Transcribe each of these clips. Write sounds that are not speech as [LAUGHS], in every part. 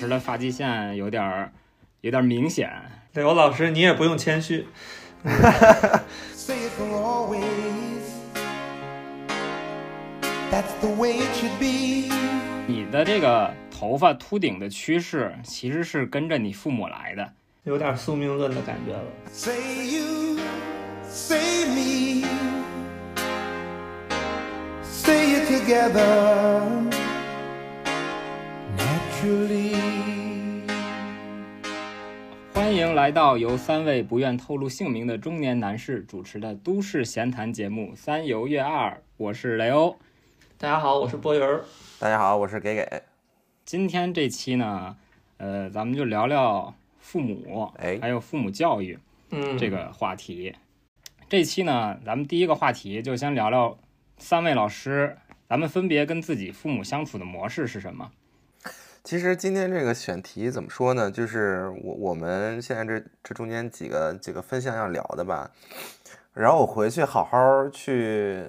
师的发际线有点儿有点儿明显。刘老师，你也不用谦虚。Say it for always. That's the way it should be. 你的这个头发秃顶的趋势，其实是跟着你父母来的。有点宿命论的感觉了。Say you, say me. Say it together. Naturally. 欢迎来到由三位不愿透露姓名的中年男士主持的都市闲谈节目《三游月二》，我是雷欧。大家好，我是波云儿。大家好，我是给给。今天这期呢，呃，咱们就聊聊父母，哎还有父母教育嗯，这个话题。这期呢，咱们第一个话题就先聊聊三位老师，咱们分别跟自己父母相处的模式是什么？其实今天这个选题怎么说呢？就是我我们现在这这中间几个几个分项要聊的吧。然后我回去好好去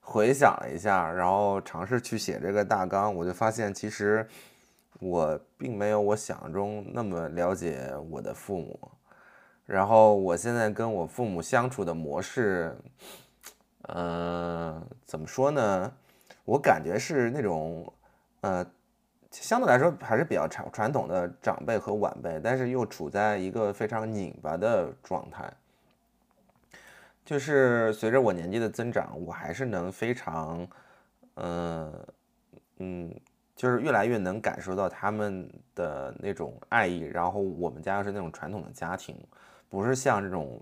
回想了一下，然后尝试去写这个大纲，我就发现其实我并没有我想象中那么了解我的父母。然后我现在跟我父母相处的模式，嗯、怎么说呢？我感觉是那种，呃，相对来说还是比较传传统的长辈和晚辈，但是又处在一个非常拧巴的状态。就是随着我年纪的增长，我还是能非常，嗯、嗯，就是越来越能感受到他们的那种爱意。然后我们家是那种传统的家庭，不是像这种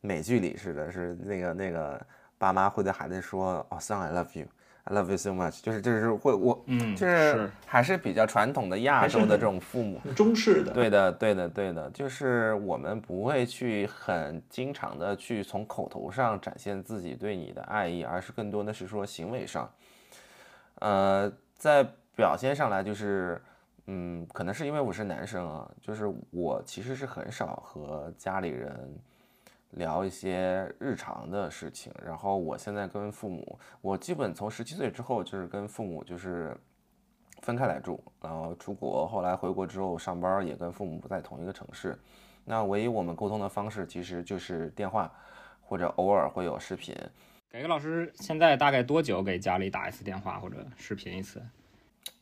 美剧里似的，是那个那个爸妈会对孩子说：“哦，son，I love you。” I love you so much，就是就是会我嗯，就是还是比较传统的亚洲的这种父母，中式的。对的，对的，对的，就是我们不会去很经常的去从口头上展现自己对你的爱意，而是更多的是说行为上，呃，在表现上来就是，嗯，可能是因为我是男生啊，就是我其实是很少和家里人聊一些日常的事情，然后我现在跟父母，我基本从十七岁之后就是跟父母就是分开来住，然后出国，后来回国之后上班也跟父母不在同一个城市。那唯一我们沟通的方式其实就是电话，或者偶尔会有视频。给个老师现在大概多久给家里打一次电话或者视频一次？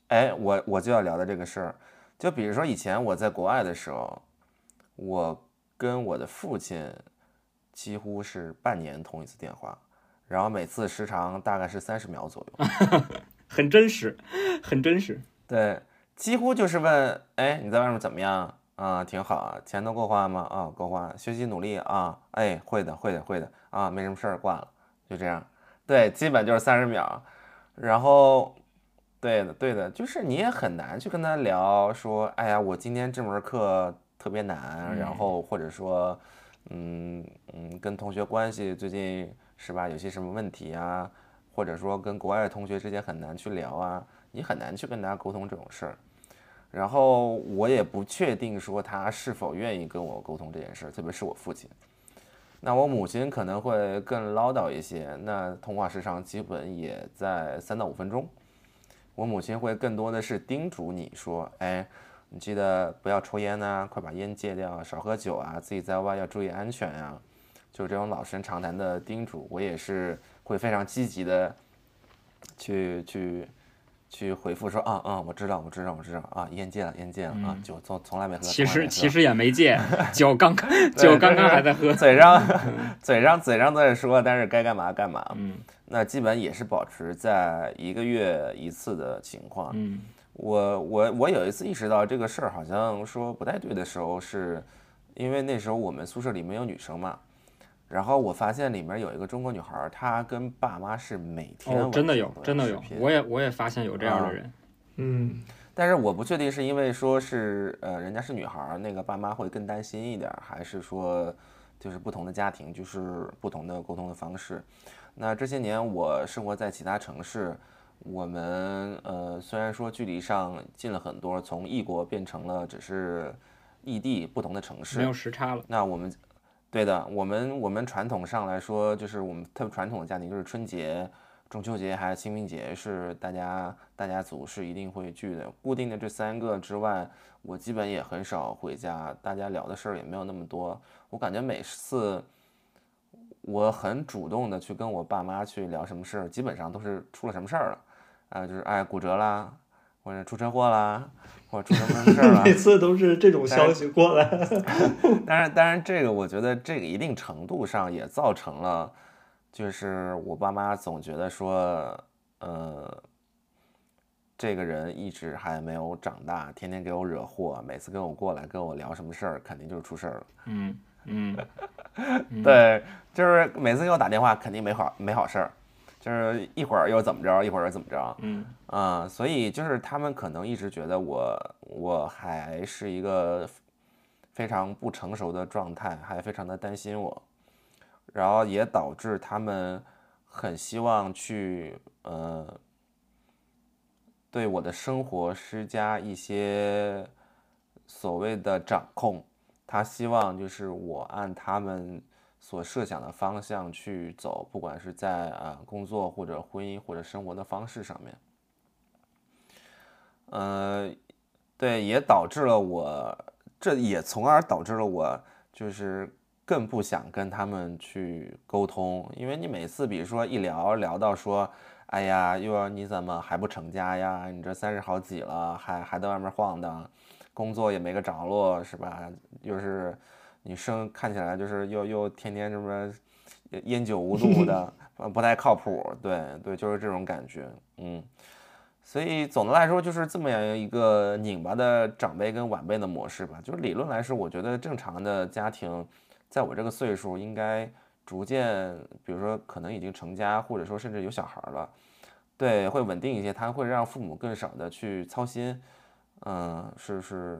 哎，我我就要聊的这个事儿，就比如说以前我在国外的时候，我跟我的父亲几乎是半年通一次电话，然后每次时长大概是三十秒左右。[LAUGHS] 很真实，很真实。对，几乎就是问，哎，你在外面怎么样啊？挺好啊，钱都够花吗？啊，够花。学习努力啊？哎，会的，会的，会的啊，没什么事儿，挂了，就这样。对，基本就是三十秒。然后，对的，对的，就是你也很难去跟他聊说，哎呀，我今天这门课特别难，然后或者说，嗯嗯，跟同学关系最近是吧，有些什么问题啊，或者说跟国外的同学之间很难去聊啊。你很难去跟大家沟通这种事儿。然后我也不确定说他是否愿意跟我沟通这件事儿，特别是我父亲。那我母亲可能会更唠叨一些，那通话时长基本也在三到五分钟。我母亲会更多的是叮嘱你说，哎，你记得不要抽烟呐、快把烟戒掉，少喝酒啊，自己在外要注意安全呀、就这种老生常谈的叮嘱，我也是会非常积极的去去去回复说啊啊，我知道，我知道，我知道啊，烟戒了，烟戒了啊，酒从从来没喝。其实其实也没戒，酒刚 [LAUGHS] 酒刚刚还在喝。[LAUGHS] [LAUGHS] 嘴上嘴上嘴上在说，但是该干嘛干嘛。嗯那基本也是保持在一个月一次的情况。嗯我我我有一次意识到这个事儿好像说不太对的时候，是因为那时候我们宿舍里没有女生嘛，然后我发现里面有一个中国女孩儿，她跟爸妈是每天哦，真的有真的有，频我也我也发现有这样的人。嗯，但是我不确定是因为说是呃人家是女孩儿，那个爸妈会更担心一点儿，还是说就是不同的家庭就是不同的沟通的方式。那这些年我生活在其他城市，我们呃虽然说距离上近了很多，从异国变成了只是异地不同的城市，没有时差了。那我们，对的，我们我们传统上来说，就是我们特别传统的家庭，就是春节中秋节还是清明节是大家大家族是一定会聚的。固定的这三个之外，我基本也很少回家，大家聊的事儿也没有那么多。我感觉每次我很主动的去跟我爸妈去聊什么事儿，基本上都是出了什么事儿了，啊，就是哎骨折啦，或者出车祸啦，或者出什么事儿 [LAUGHS] 了每。次都是这种消息过来。[LAUGHS] 当然，当然，这个我觉得这个一定程度上也造成了，就是我爸妈总觉得说，呃，这个人一直还没有长大，天天给我惹祸，每次跟我过来跟我聊什么事儿，肯定就是出事儿了。嗯嗯 [LAUGHS] 对，就是每次给我打电话，肯定没好没好事儿，就是一会儿又怎么着，一会儿又怎么着，嗯。啊、所以就是他们可能一直觉得我我还是一个非常不成熟的状态，还非常的担心我，然后也导致他们很希望去呃对我的生活施加一些所谓的掌控，他希望就是我按他们所设想的方向去走，不管是在啊、工作或者婚姻或者生活的方式上面。呃，对，也导致了我，这也从而导致了我就是更不想跟他们去沟通，因为你每次比如说一聊聊到说，哎呀，又要你怎么还不成家呀？你这三十好几了，还还在外面晃荡，工作也没个着落，是吧？又是你生看起来就是又又天天什么烟酒无度的，[LAUGHS] 呃不太靠谱，对对，就是这种感觉，嗯。所以总的来说，就是这么样一个拧巴的长辈跟晚辈的模式吧。就是理论来说，我觉得正常的家庭，在我这个岁数，应该逐渐，比如说可能已经成家，或者说甚至有小孩了，对，会稳定一些，他会让父母更少的去操心。嗯，是是，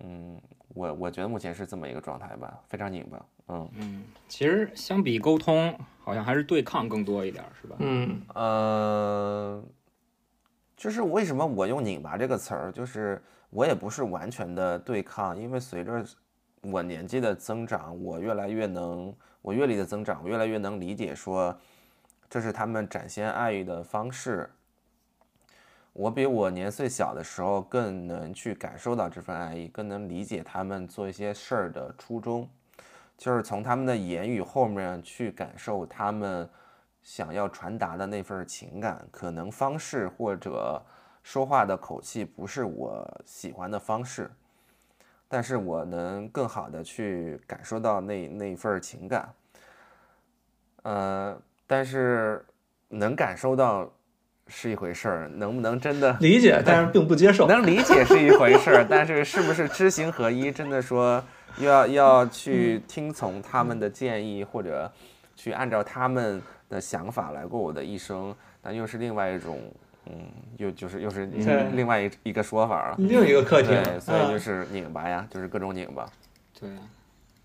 嗯，我我觉得目前是这么一个状态吧，非常拧巴。嗯嗯，其实相比沟通，好像还是对抗更多一点儿，是吧？嗯呃，就是为什么我用“拧巴”这个词儿，就是我也不是完全的对抗，因为随着我年纪的增长，我越来越能，我阅历的增长，我越来越能理解说，这是他们展现爱意的方式。我比我年岁小的时候更能去感受到这份爱意，更能理解他们做一些事儿的初衷，就是从他们的言语后面去感受他们想要传达的那份情感，可能方式或者说话的口气不是我喜欢的方式，但是我能更好的去感受到那那份情感。呃，但是能感受到是一回事儿，能不能真的理解，但是并不接受。[LAUGHS] 能理解是一回事儿，但是是不是知行合一，真的说要要去听从他们的建议，或者去按照他们的想法来过我的一生，那又是另外一种，嗯，又就是又是另外一一个说法了。另一个课题，对，所以就嗯是拧巴呀，就是各种拧巴。对。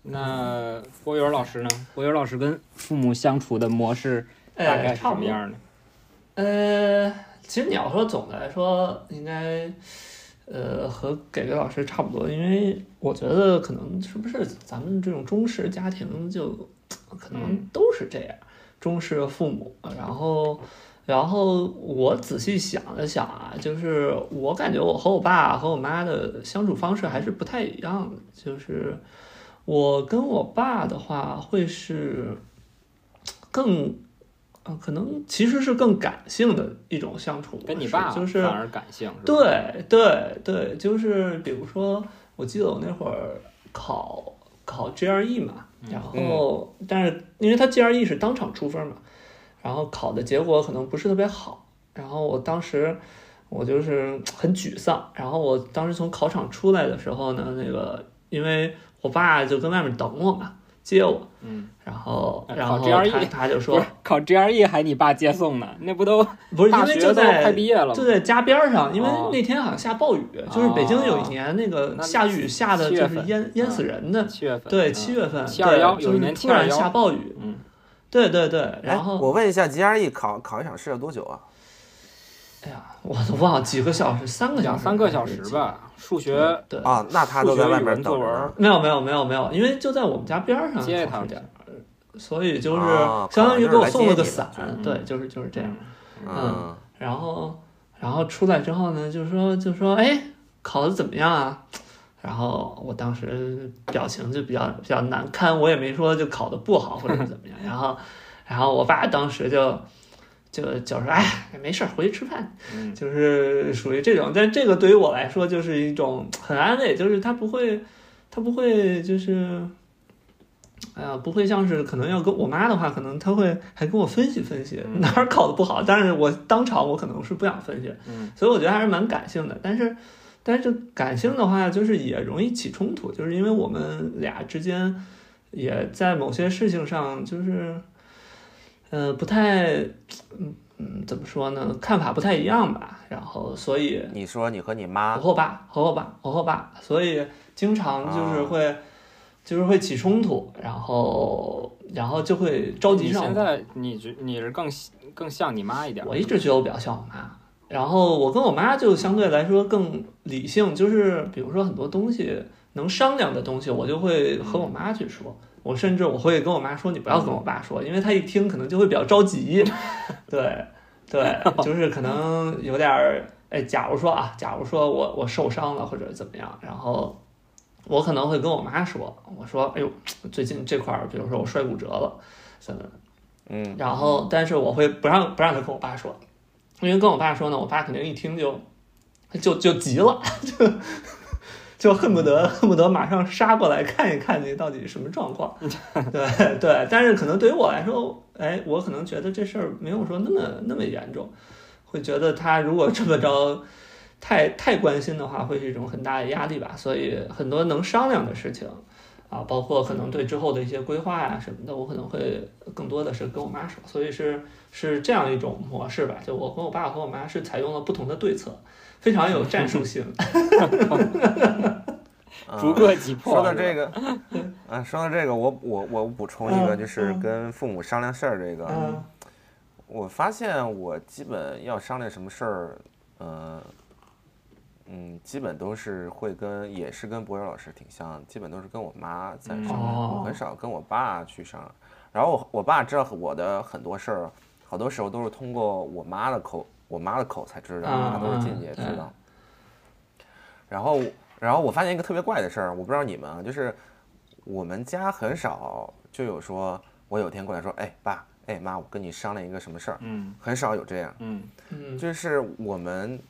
那波友老师呢？波友老师跟父母相处的模式大概哎，是差不多。什么样的？呃，其实你要说总的来说，应该呃和给给老师差不多，因为我觉得可能是不是咱们这种中式家庭就可能嗯都是这样，中式父母，然后。然后我仔细想了想啊，就是我感觉我和我爸和我妈的相处方式还是不太一样的。就是我跟我爸的话，会是更，呃，可能其实是更感性的一种相处。跟你爸就是反而感性，对对对，就是比如说，我记得我那会儿考考 GRE 嘛，然后、但是因为他 GRE 是当场出分嘛，然后考的结果可能不是特别好，然后我当时我就是很沮丧，然后我当时从考场出来的时候呢，那个因为我爸就跟外面等我嘛，接我，嗯，然后然后 GRE 他他就不说是考 GRE 还你爸接送呢，那不都不是因为大学都就在快毕业了就？在家边上，因为哦。那天好像下暴雨，就是北京有一年那个下雨下的就是淹淹死人的，七月份，对，嗯。七月份，721对有一年突然下暴雨，嗯，对对对，哎然后我问一下，GRE 考考一场试要多久啊？哎呀，我都忘了几个小时，三个小时，三个小时。吧。数学对，啊，那他都在外面等着数学语文作文。没有没有没有没有，因为就在我们家边上接一趟考试点儿，所以就是啊相当于给我送了个伞，嗯对，就是就是这样。嗯然后然后出来之后呢，就说就说哎，考的怎么样啊？然后我当时表情就比较比较难堪，我也没说就考的不好或者是怎么样。然后然后我爸当时就就就说哎，没事儿，回去吃饭。嗯就是属于这种，但这个对于我来说就是一种很安慰，就是他不会，他不会就是，哎呀，不会像是可能要跟我妈的话，可能他会还跟我分析分析嗯哪儿考的不好，但是我当场我可能是不想分析，嗯所以我觉得还是蛮感性的，但是。但是感性的话，就是也容易起冲突，就是因为我们俩之间也在某些事情上，就是，呃，不太，嗯嗯，怎么说呢？看法不太一样吧。然后，所以你说你和你妈我妈和我爸和我爸和我爸，所以经常就是啊会，就是会起冲突，然后然后就会着急上火。现在你觉你是更更像你妈一点，我一直觉得我比较像我妈，然后我跟我妈就相对来说更理性，就是比如说很多东西能商量的东西，我就会和我妈去说。我甚至我会跟我妈说，你不要跟我爸说，因为他一听可能就会比较着急。[LAUGHS] 对，对，就是可能有点儿，哎，假如说啊，假如说我我受伤了或者怎么样，然后我可能会跟我妈说，我说，哎呦，最近这块儿，比如说我摔骨折了，嗯然后，但是我会不让不让他跟我爸说，因为跟我爸说呢，我爸肯定一听就就就急了，[LAUGHS] 就就恨不得恨不得马上杀过来看一看你到底什么状况。[LAUGHS] 对对，但是可能对于我来说，哎，我可能觉得这事儿没有说那么那么严重，会觉得他如果这么着。太太关心的话，会是一种很大的压力吧。所以很多能商量的事情，啊，包括可能对之后的一些规划呀、什么的，我可能会更多的是跟我妈说，所以是是这样一种模式吧。就我和我爸和我妈是采用了不同的对策，非常有战术性。逐个击破。说到这个，[LAUGHS] 啊，说到这个，我我我补充一个，嗯就是嗯跟父母商量事儿这个，嗯我发现我基本要商量什么事儿，呃，嗯，基本都是会跟，也是跟博友老师挺像，基本都是跟我妈在商量，哦我很少跟我爸去商量。然后我我爸知道我的很多事儿，好多时候都是通过我妈的口，我妈的口才知道，嗯他都是间接知道。然后，然后我发现一个特别怪的事儿，我不知道你们啊，就是我们家很少就有说，我有天过来说，哎爸，哎妈，我跟你商量一个什么事儿，嗯很少有这样。嗯嗯就是我们，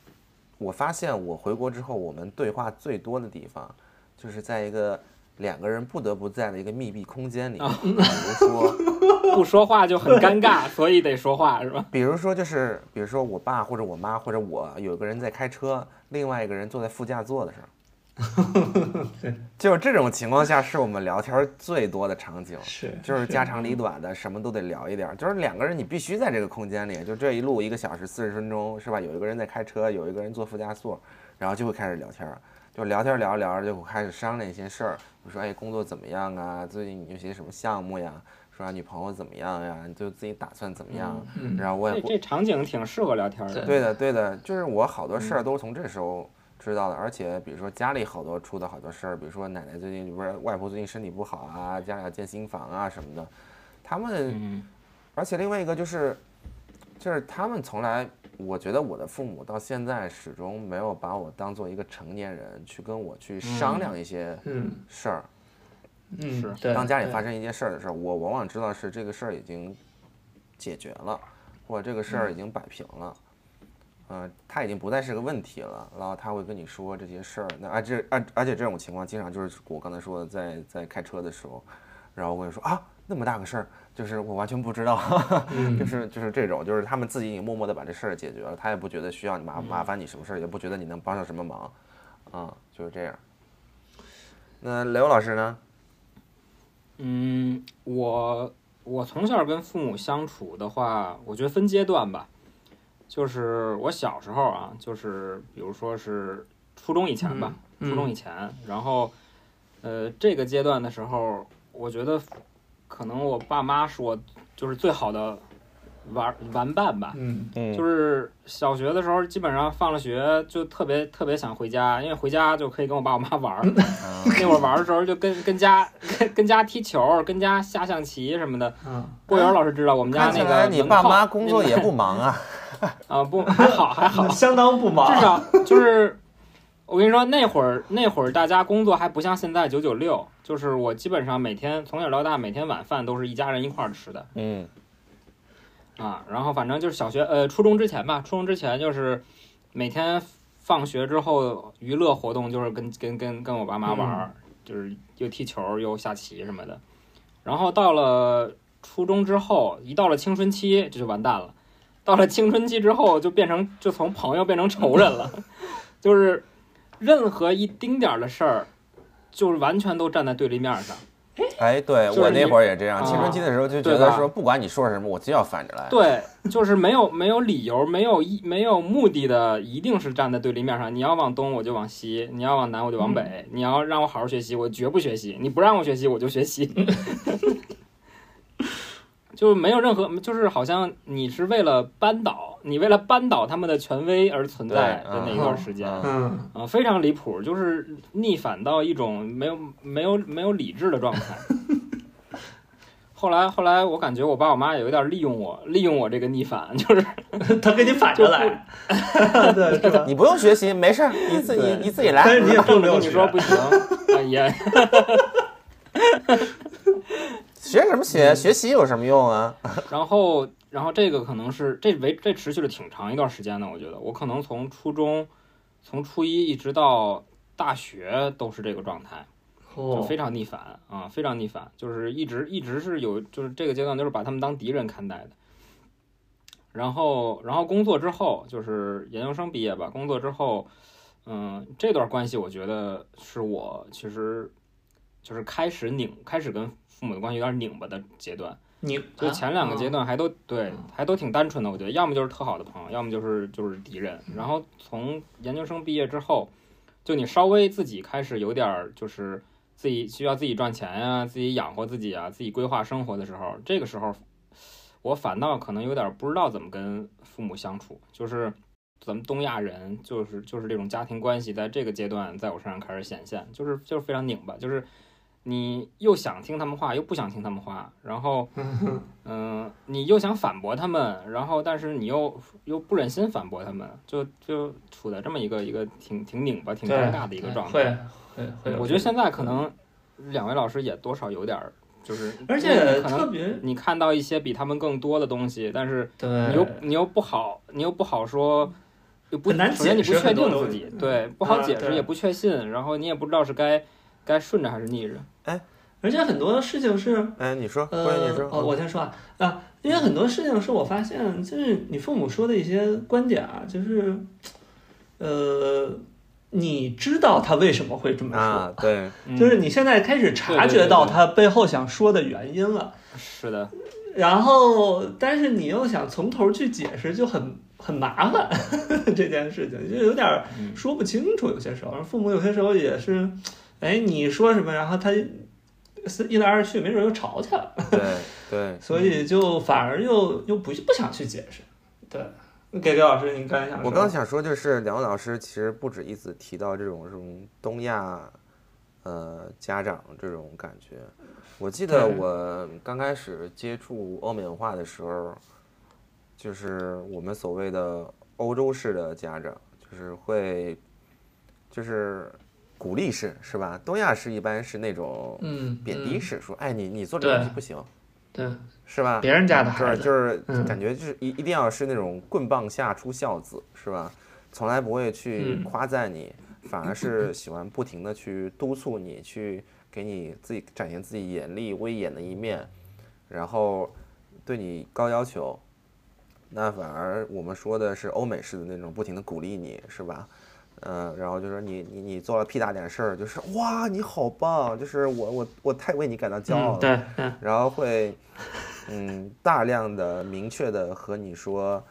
我发现我回国之后，我们对话最多的地方，就是在一个两个人不得不在的一个密闭空间里，比如说，[LAUGHS] 不说话就很尴尬，所以得说话是吧？[LAUGHS] 比如说就是，比如说我爸或者我妈或者我有个人在开车，另外一个人坐在副驾座的时候。[LAUGHS] 就是这种情况下，是我们聊天最多的场景。是就是家长里短的，什么都得聊一点儿。就是两个人，你必须在这个空间里，就这一路一个小时四十分钟，是吧？有一个人在开车，有一个人坐副驾座，然后就会开始聊天儿，就聊天儿聊着聊着就开始商量一些事儿，比如说哎工作怎么样啊？最近你有些什么项目呀？说啊女朋友怎么样呀？你就自己打算怎么样？嗯然后我也不这这场景挺适合聊天的。对的，对的，就是我好多事儿都是从这时候知道的，而且比如说家里好多出的好多事儿，比如说奶奶最近不是外婆最近身体不好啊，家里要建新房啊什么的，他们，嗯而且另外一个就是，就是他们从来，我觉得我的父母到现在始终没有把我当做一个成年人去跟我去商量一些嗯事儿，嗯是对当家里发生一件事儿的时候，我往往知道是这个事儿已经解决了，或者这个事儿已经摆平了，嗯、他已经不再是个问题了。然后他会跟你说这些事儿。那而这而而且这种情况经常就是我刚才说的，在在开车的时候，然后我跟你说啊，那么大个事儿，就是我完全不知道，[LAUGHS] 就是就是这种，就是他们自己已经默默的把这事儿解决了，他也不觉得需要你麻麻烦你什么事儿，也不觉得你能帮上什么忙，啊、就是这样。那刘老师呢？嗯，我我从小跟父母相处的话，我觉得分阶段吧。就是我小时候啊，就是比如说是初中以前吧，嗯初中以前，然后呃这个阶段的时候，我觉得可能我爸妈是我就是最好的玩玩伴吧。嗯嗯就是小学的时候，基本上放了学就特别特别想回家，因为回家就可以跟我爸我妈玩儿。[LAUGHS] 那会儿玩的时候就跟跟家跟跟家踢球，跟家下象棋什么的。嗯郭源老师知道我们家那个来你爸妈工作也不忙啊。[LAUGHS] 啊，不还好还好，相当不忙。至少就是我跟你说，那会儿那会儿大家工作还不像现在九九六，就是我基本上每天从小到大每天晚饭都是一家人一块儿吃的嗯啊。然后反正就是小学呃初中之前吧，初中之前就是每天放学之后娱乐活动就是跟跟跟跟我爸妈玩儿，就是又踢球又下棋什么的。然后到了初中之后，一到了青春期这就完蛋了。到了青春期之后，就变成就从朋友变成仇人了，[LAUGHS] 就是任何一丁点儿的事儿，就是完全都站在对立面上。哎，对我那会儿也这样，啊青春期的时候就觉得说，不管你说什么，我就要反着来。对，就是没有没有理由，没有一没有目的的，一定是站在对立面上。你要往东，我就往西；你要往南，我就往北。你要让我好好学习，我绝不学习；你不让我学习，我就学习。[LAUGHS] 就没有任何，就是好像你是为了扳倒，你为了扳倒他们的权威而存在的那一段时间，嗯，啊，非常离谱，就是逆反到一种没有没有没有理智的状态。后来后来，我感觉我爸我妈有一点利用我，利用我这个逆反，[LAUGHS] 就是 [LAUGHS] 他跟你反着来？[LAUGHS] 你不用学习，没事儿，你自己你自己来。但是你也并没有跟你说学，不行，啊也学什么学？学习有什么用啊？[LAUGHS] 然后然后这个可能是这维这持续了挺长一段时间的，我觉得我可能从初中从初一一直到大学都是这个状态。就哦非，常逆反啊，非常逆反，就是一直一直是有，就是这个阶段都是把他们当敌人看待的。然后，然后工作之后，就是研究生毕业吧，工作之后，嗯，这段关系我觉得是我其实就是开始拧，开始跟父母的关系有点拧巴的阶段。你就前两个阶段还都对嗯，还都挺单纯的，我觉得，要么就是特好的朋友，要么就是就是敌人。然后从研究生毕业之后，就你稍微自己开始有点儿就是自己需要自己赚钱呀、自己养活自己啊，自己规划生活的时候，这个时候我反倒可能有点不知道怎么跟父母相处，就是咱们东亚人就是就是这种家庭关系，在这个阶段在我身上开始显现，就是就是非常拧巴，就是你又想听他们话，又不想听他们话，然后 [LAUGHS] 嗯、你又想反驳他们，然后但是你又又不忍心反驳他们，就就处在这么一个一个挺挺拧巴、挺尴尬的一个状态。会会我觉得现在可能两位老师也多少有点儿，就是而且你可能特别你看到一些比他们更多的东西，但是，你又你又不好，你又不好说，又不很难首先你不确定自己，对，不好解释也不确信，然后你也不知道是该该顺着还是逆着。哎。而且很多事情是哎，你说，呃你说，，哦，我先说啊。啊，因为很多事情是我发现，就是你父母说的一些观点啊，就是，呃，你知道他为什么会这么说，啊，对，嗯。就是你现在开始察觉到他背后想说的原因了，是的，然后但是你又想从头去解释，就很很麻烦 [LAUGHS] 这件事情，就有点说不清楚，有些时候父母有些时候也是，哎，你说什么，然后他一来二去，没准又吵起来了。对对，[LAUGHS] 所以就反而又又不不想去解释。对，给刘老师，您刚才想说，我刚想说，就是两位老师其实不止一次提到这种这种东亚，呃，家长这种感觉。我记得我刚开始接触欧美文化的时候，就是我们所谓的欧洲式的家长，就是会，就是鼓励式，是吧？东亚式一般是那种嗯，贬低嗯，式，说，哎，你你做这个东西不行，对，是吧？别人家的就是孩子，就是嗯感觉就是一一定要是那种棍棒下出孝子，是吧？从来不会去嗯夸赞你，反而是喜欢不停的去督促你，去给你自己展现自己严厉威严的一面，然后对你高要求。那反而我们说的是欧美式的那种不停的鼓励你，是吧？嗯，然后就说你你你做了屁大点事儿，就是哇你好棒，就是我我我太为你感到骄傲了。嗯，对对，然后会，嗯，大量的明确的和你说，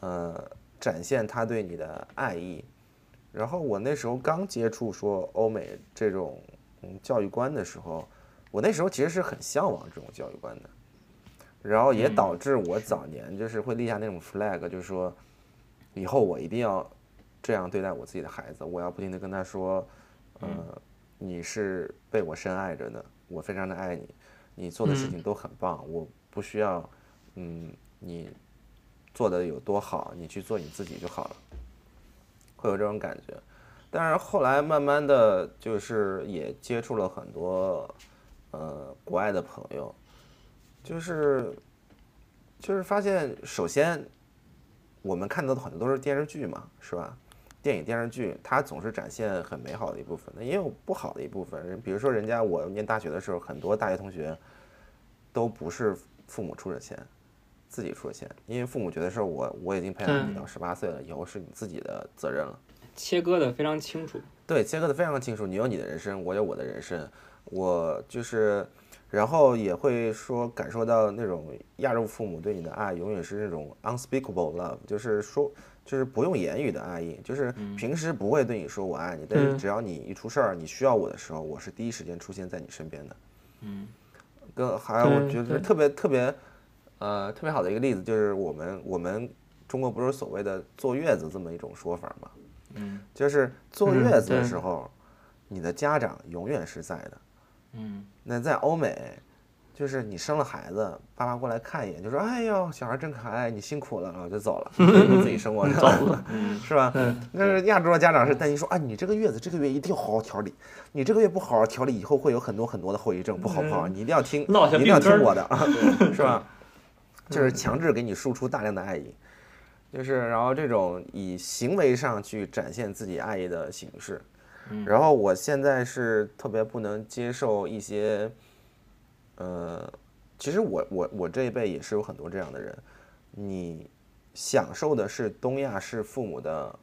呃，展现他对你的爱意。然后我那时候刚接触说欧美这种嗯教育观的时候，我那时候其实是很向往这种教育观的，然后也导致我早年就是会立下那种 flag，就是说，以后我一定要这样对待我自己的孩子，我要不停的跟他说，呃，你是被我深爱着的，我非常的爱你，你做的事情都很棒，我不需要，嗯，你做的有多好，你去做你自己就好了，会有这种感觉。但是后来慢慢的就是也接触了很多呃国外的朋友，就是就是发现，首先我们看到的很多都是电视剧嘛，是吧？电影电视剧它总是展现很美好的一部分，那也有不好的一部分。人比如说，人家我念大学的时候，很多大学同学都不是父母出的钱，自己出的钱，因为父母觉得是我我已经培养你到十八岁了，以后是你自己的责任了。切割的非常清楚。对，切割的非常清楚，你有你的人生，我有我的人生，我就是，然后也会说感受到那种亚洲父母对你的爱，永远是那种 unspeakable love，就是说，就是不用言语的爱意，就是平时不会对你说我爱你，但是嗯只要你一出事儿，你需要我的时候，我是第一时间出现在你身边的。嗯，跟还有我觉得特别特别，呃，特别好的一个例子就是我们我们中国不是所谓的坐月子这么一种说法吗？嗯就是坐嗯月子的时候，你的家长永远是在的。嗯那在欧美，就是你生了孩子，爸妈过来看一眼，就说：“哎呦，小孩真可爱，你辛苦了。”然后就走了，你自己生活去 [LAUGHS] 了，[LAUGHS] 嗯是吧？嗯那是亚洲的家长是担心说：“啊，你这个月子这个月一定要好好调理，你这个月不好好调理，以后会有很多很多的后遗症，不好不好，你一定要听，你一定要听我的，[LAUGHS] 啊，是吧？”就是强制给你输出大量的爱意，就是然后这种以行为上去展现自己爱意的形式。嗯然后我现在是特别不能接受一些，呃，其实我我我这一辈也是有很多这样的人，你享受的是东亚式父母的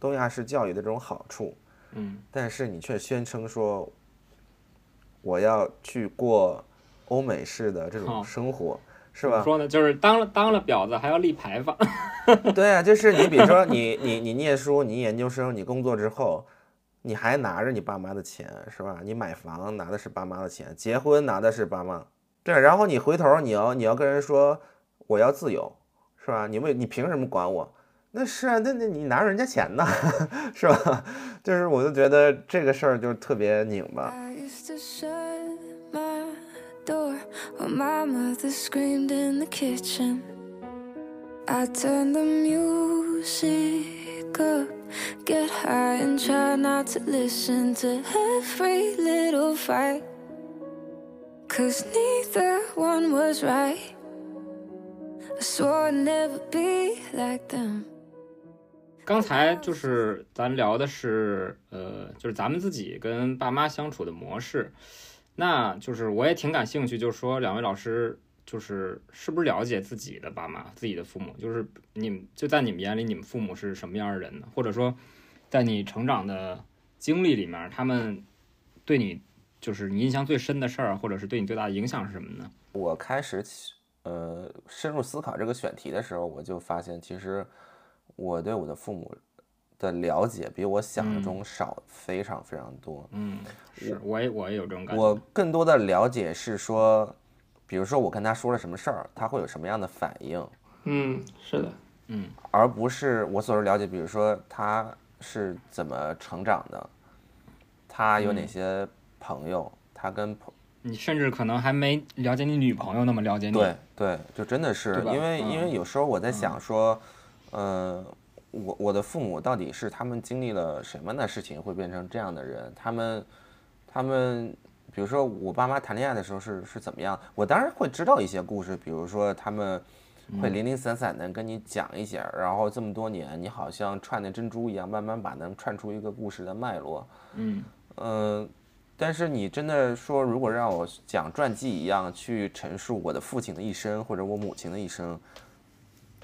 东亚式教育的这种好处，嗯但是你却宣称说我要去过欧美式的这种生活，是吧？怎么说呢？就是当了当了婊子还要立牌坊。[LAUGHS] 对啊，就是你比如说你你你念书，你研究生，你工作之后，你还拿着你爸妈的钱是吧？你买房拿的是爸妈的钱，结婚拿的是爸妈，对，然后你回头你要你要跟人说我要自由是吧？你为你凭什么管我？那是啊，那那你拿着人家钱呢，[LAUGHS] 是吧？[LAUGHS] 就是我就觉得这个事儿就特别拧巴。Get high and try not to listen to every little fight. Cause neither one was right. I swore I'd never be like them. 刚才就是咱聊的是，呃，就是咱们自己跟爸妈相处的模式。那就是我也挺感兴趣，就是说两位老师就是是不是了解自己的爸妈、自己的父母？就是你们就在你们眼里，你们父母是什么样的人呢？或者说，在你成长的经历里面，他们对你就是你印象最深的事儿，或者是对你最大的影响是什么呢？我开始呃深入思考这个选题的时候，我就发现其实我对我的父母的了解比我想象中少非常非常多。嗯，是，我也我也有这种感觉。我更多的了解是说，比如说我跟他说了什么事儿，他会有什么样的反应，嗯，是的，嗯而不是我所说了解，比如说他是怎么成长的，他有哪嗯些朋友，他跟朋你甚至可能还没了解你女朋友那么了解你。对对，就真的是因为因为嗯有时候我在想说，呃，我我的父母到底是他们经历了什么样的事情会变成这样的人？他们他们，比如说我爸妈谈恋爱的时候是是怎么样？我当然会知道一些故事，比如说他们会零零散散的跟你讲一些，然后这么多年，你好像串的珍珠一样，慢慢把能串出一个故事的脉络。嗯嗯，但是你真的说，如果让我讲传记一样去陈述我的父亲的一生或者我母亲的一生，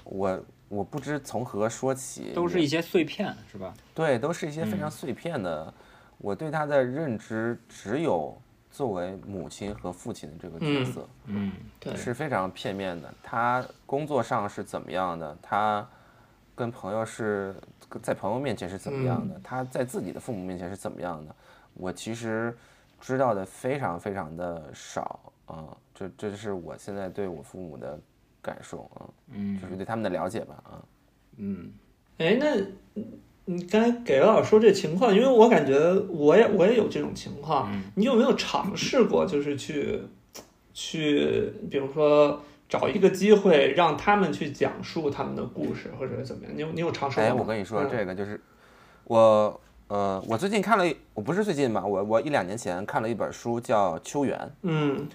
我我不知从何说起。都是一些碎片，是吧？对，都是一些非常碎片的。我对他的认知只有作为母亲和父亲的这个角嗯色。嗯对，是非常片面的。他工作上是怎么样的？他跟朋友是在朋友面前是怎么样的？他在自己的父母面前是怎么样的？我其实知道的非常非常的少啊、这这是我现在对我父母的感受啊、嗯就是对他们的了解吧啊。嗯哎，那你刚才给老师说这情况，因为我感觉我也我也有这种情况，嗯你有没有尝试过，就是去去，比如说找一个机会让他们去讲述他们的故事，或者怎么样？你有你有尝试过吗？哎，我跟你说，嗯这个就是我呃，我最近看了一，我不是最近吧，我我一两年前看了一本书叫《秋园》，嗯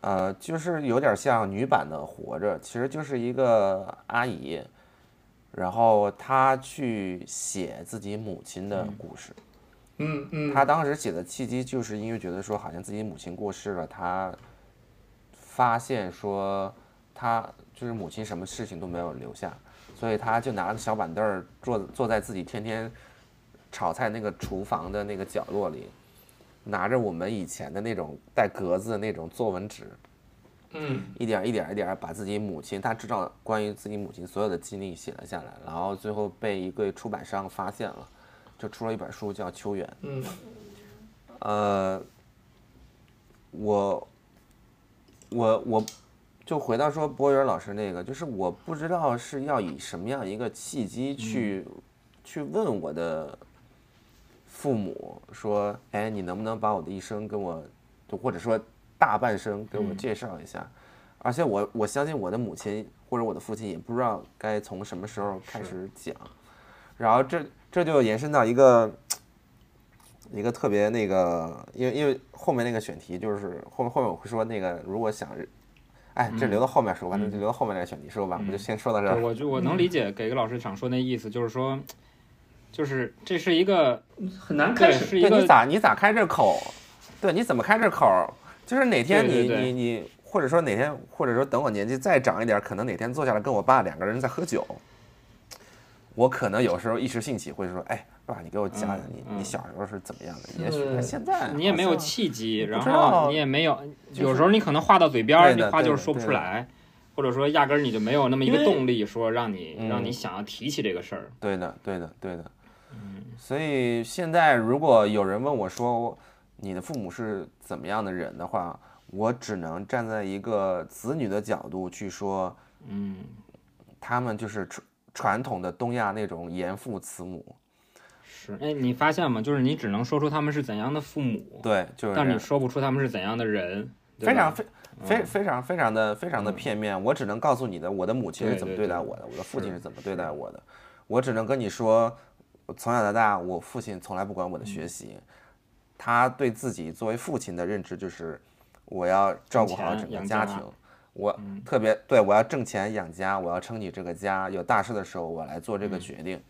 呃，就是有点像女版的《活着》，其实就是一个阿姨，然后他去写自己母亲的故事。嗯嗯，他当时写的契机，就是因为觉得说好像自己母亲过世了，他发现说他就是母亲什么事情都没有留下，所以他就拿个小板凳儿坐坐在自己天天炒菜那个厨房的那个角落里，拿着我们以前的那种带格子的那种作文纸，嗯。一点一点一点把自己母亲，他知道关于自己母亲所有的经历写了下来，然后最后被一个出版商发现了，就出了一本书叫《秋园》。嗯。呃，我我我就回到说博源老师那个，就是我不知道是要以什么样一个契机去、去问我的父母说，哎，你能不能把我的一生跟我，就或者说大半生给我介绍一下？而且我我相信我的母亲或者我的父亲也不知道该从什么时候开始讲，然后这这就延伸到一个一个特别那个，因为因为后面那个选题就是后面后面我会说那个如果想，哎，这留到后面说吧，那就留到后面那个选题说吧，我就先说到这，儿。我就我能理解给个老师想说那意思，就是说，就是这是一个很难开对，始。是一对，你咋你咋开这口？对，你怎么开这口？就是哪天你你你，或者说哪天，或者说等我年纪再长一点，可能哪天坐下来跟我爸两个人在喝酒，我可能有时候一时兴起会说，哎，爸，你给我讲讲你嗯你小时候是怎么样的？也许嗯现在你也没有契机，然后你也没有，就是有时候你可能话到嘴边儿，对的那话就是说不出来，或者说压根儿你就没有那么一个动力说让你嗯让你想要提起这个事儿。对的，对的，对的。嗯所以现在如果有人问我说你的父母是怎么样的人的话，我只能站在一个子女的角度去说，嗯，他们就是传传统的东亚那种严父慈母。是，哎，你发现吗？就是你只能说出他们是怎样的父母，对，就是但你说不出他们是怎样的人，非常非非嗯非常非常的非常的片面。我只能告诉你的，我的母亲是怎么对待我的，我的父亲是是怎么对待我的。我只能跟你说，我从小到大，我父亲从来不管我的学嗯习，他对自己作为父亲的认知就是，我要照顾好整个养家家庭。我嗯特别对我要挣钱养家，我要撑起这个家。有大事的时候，我来做这嗯个决定，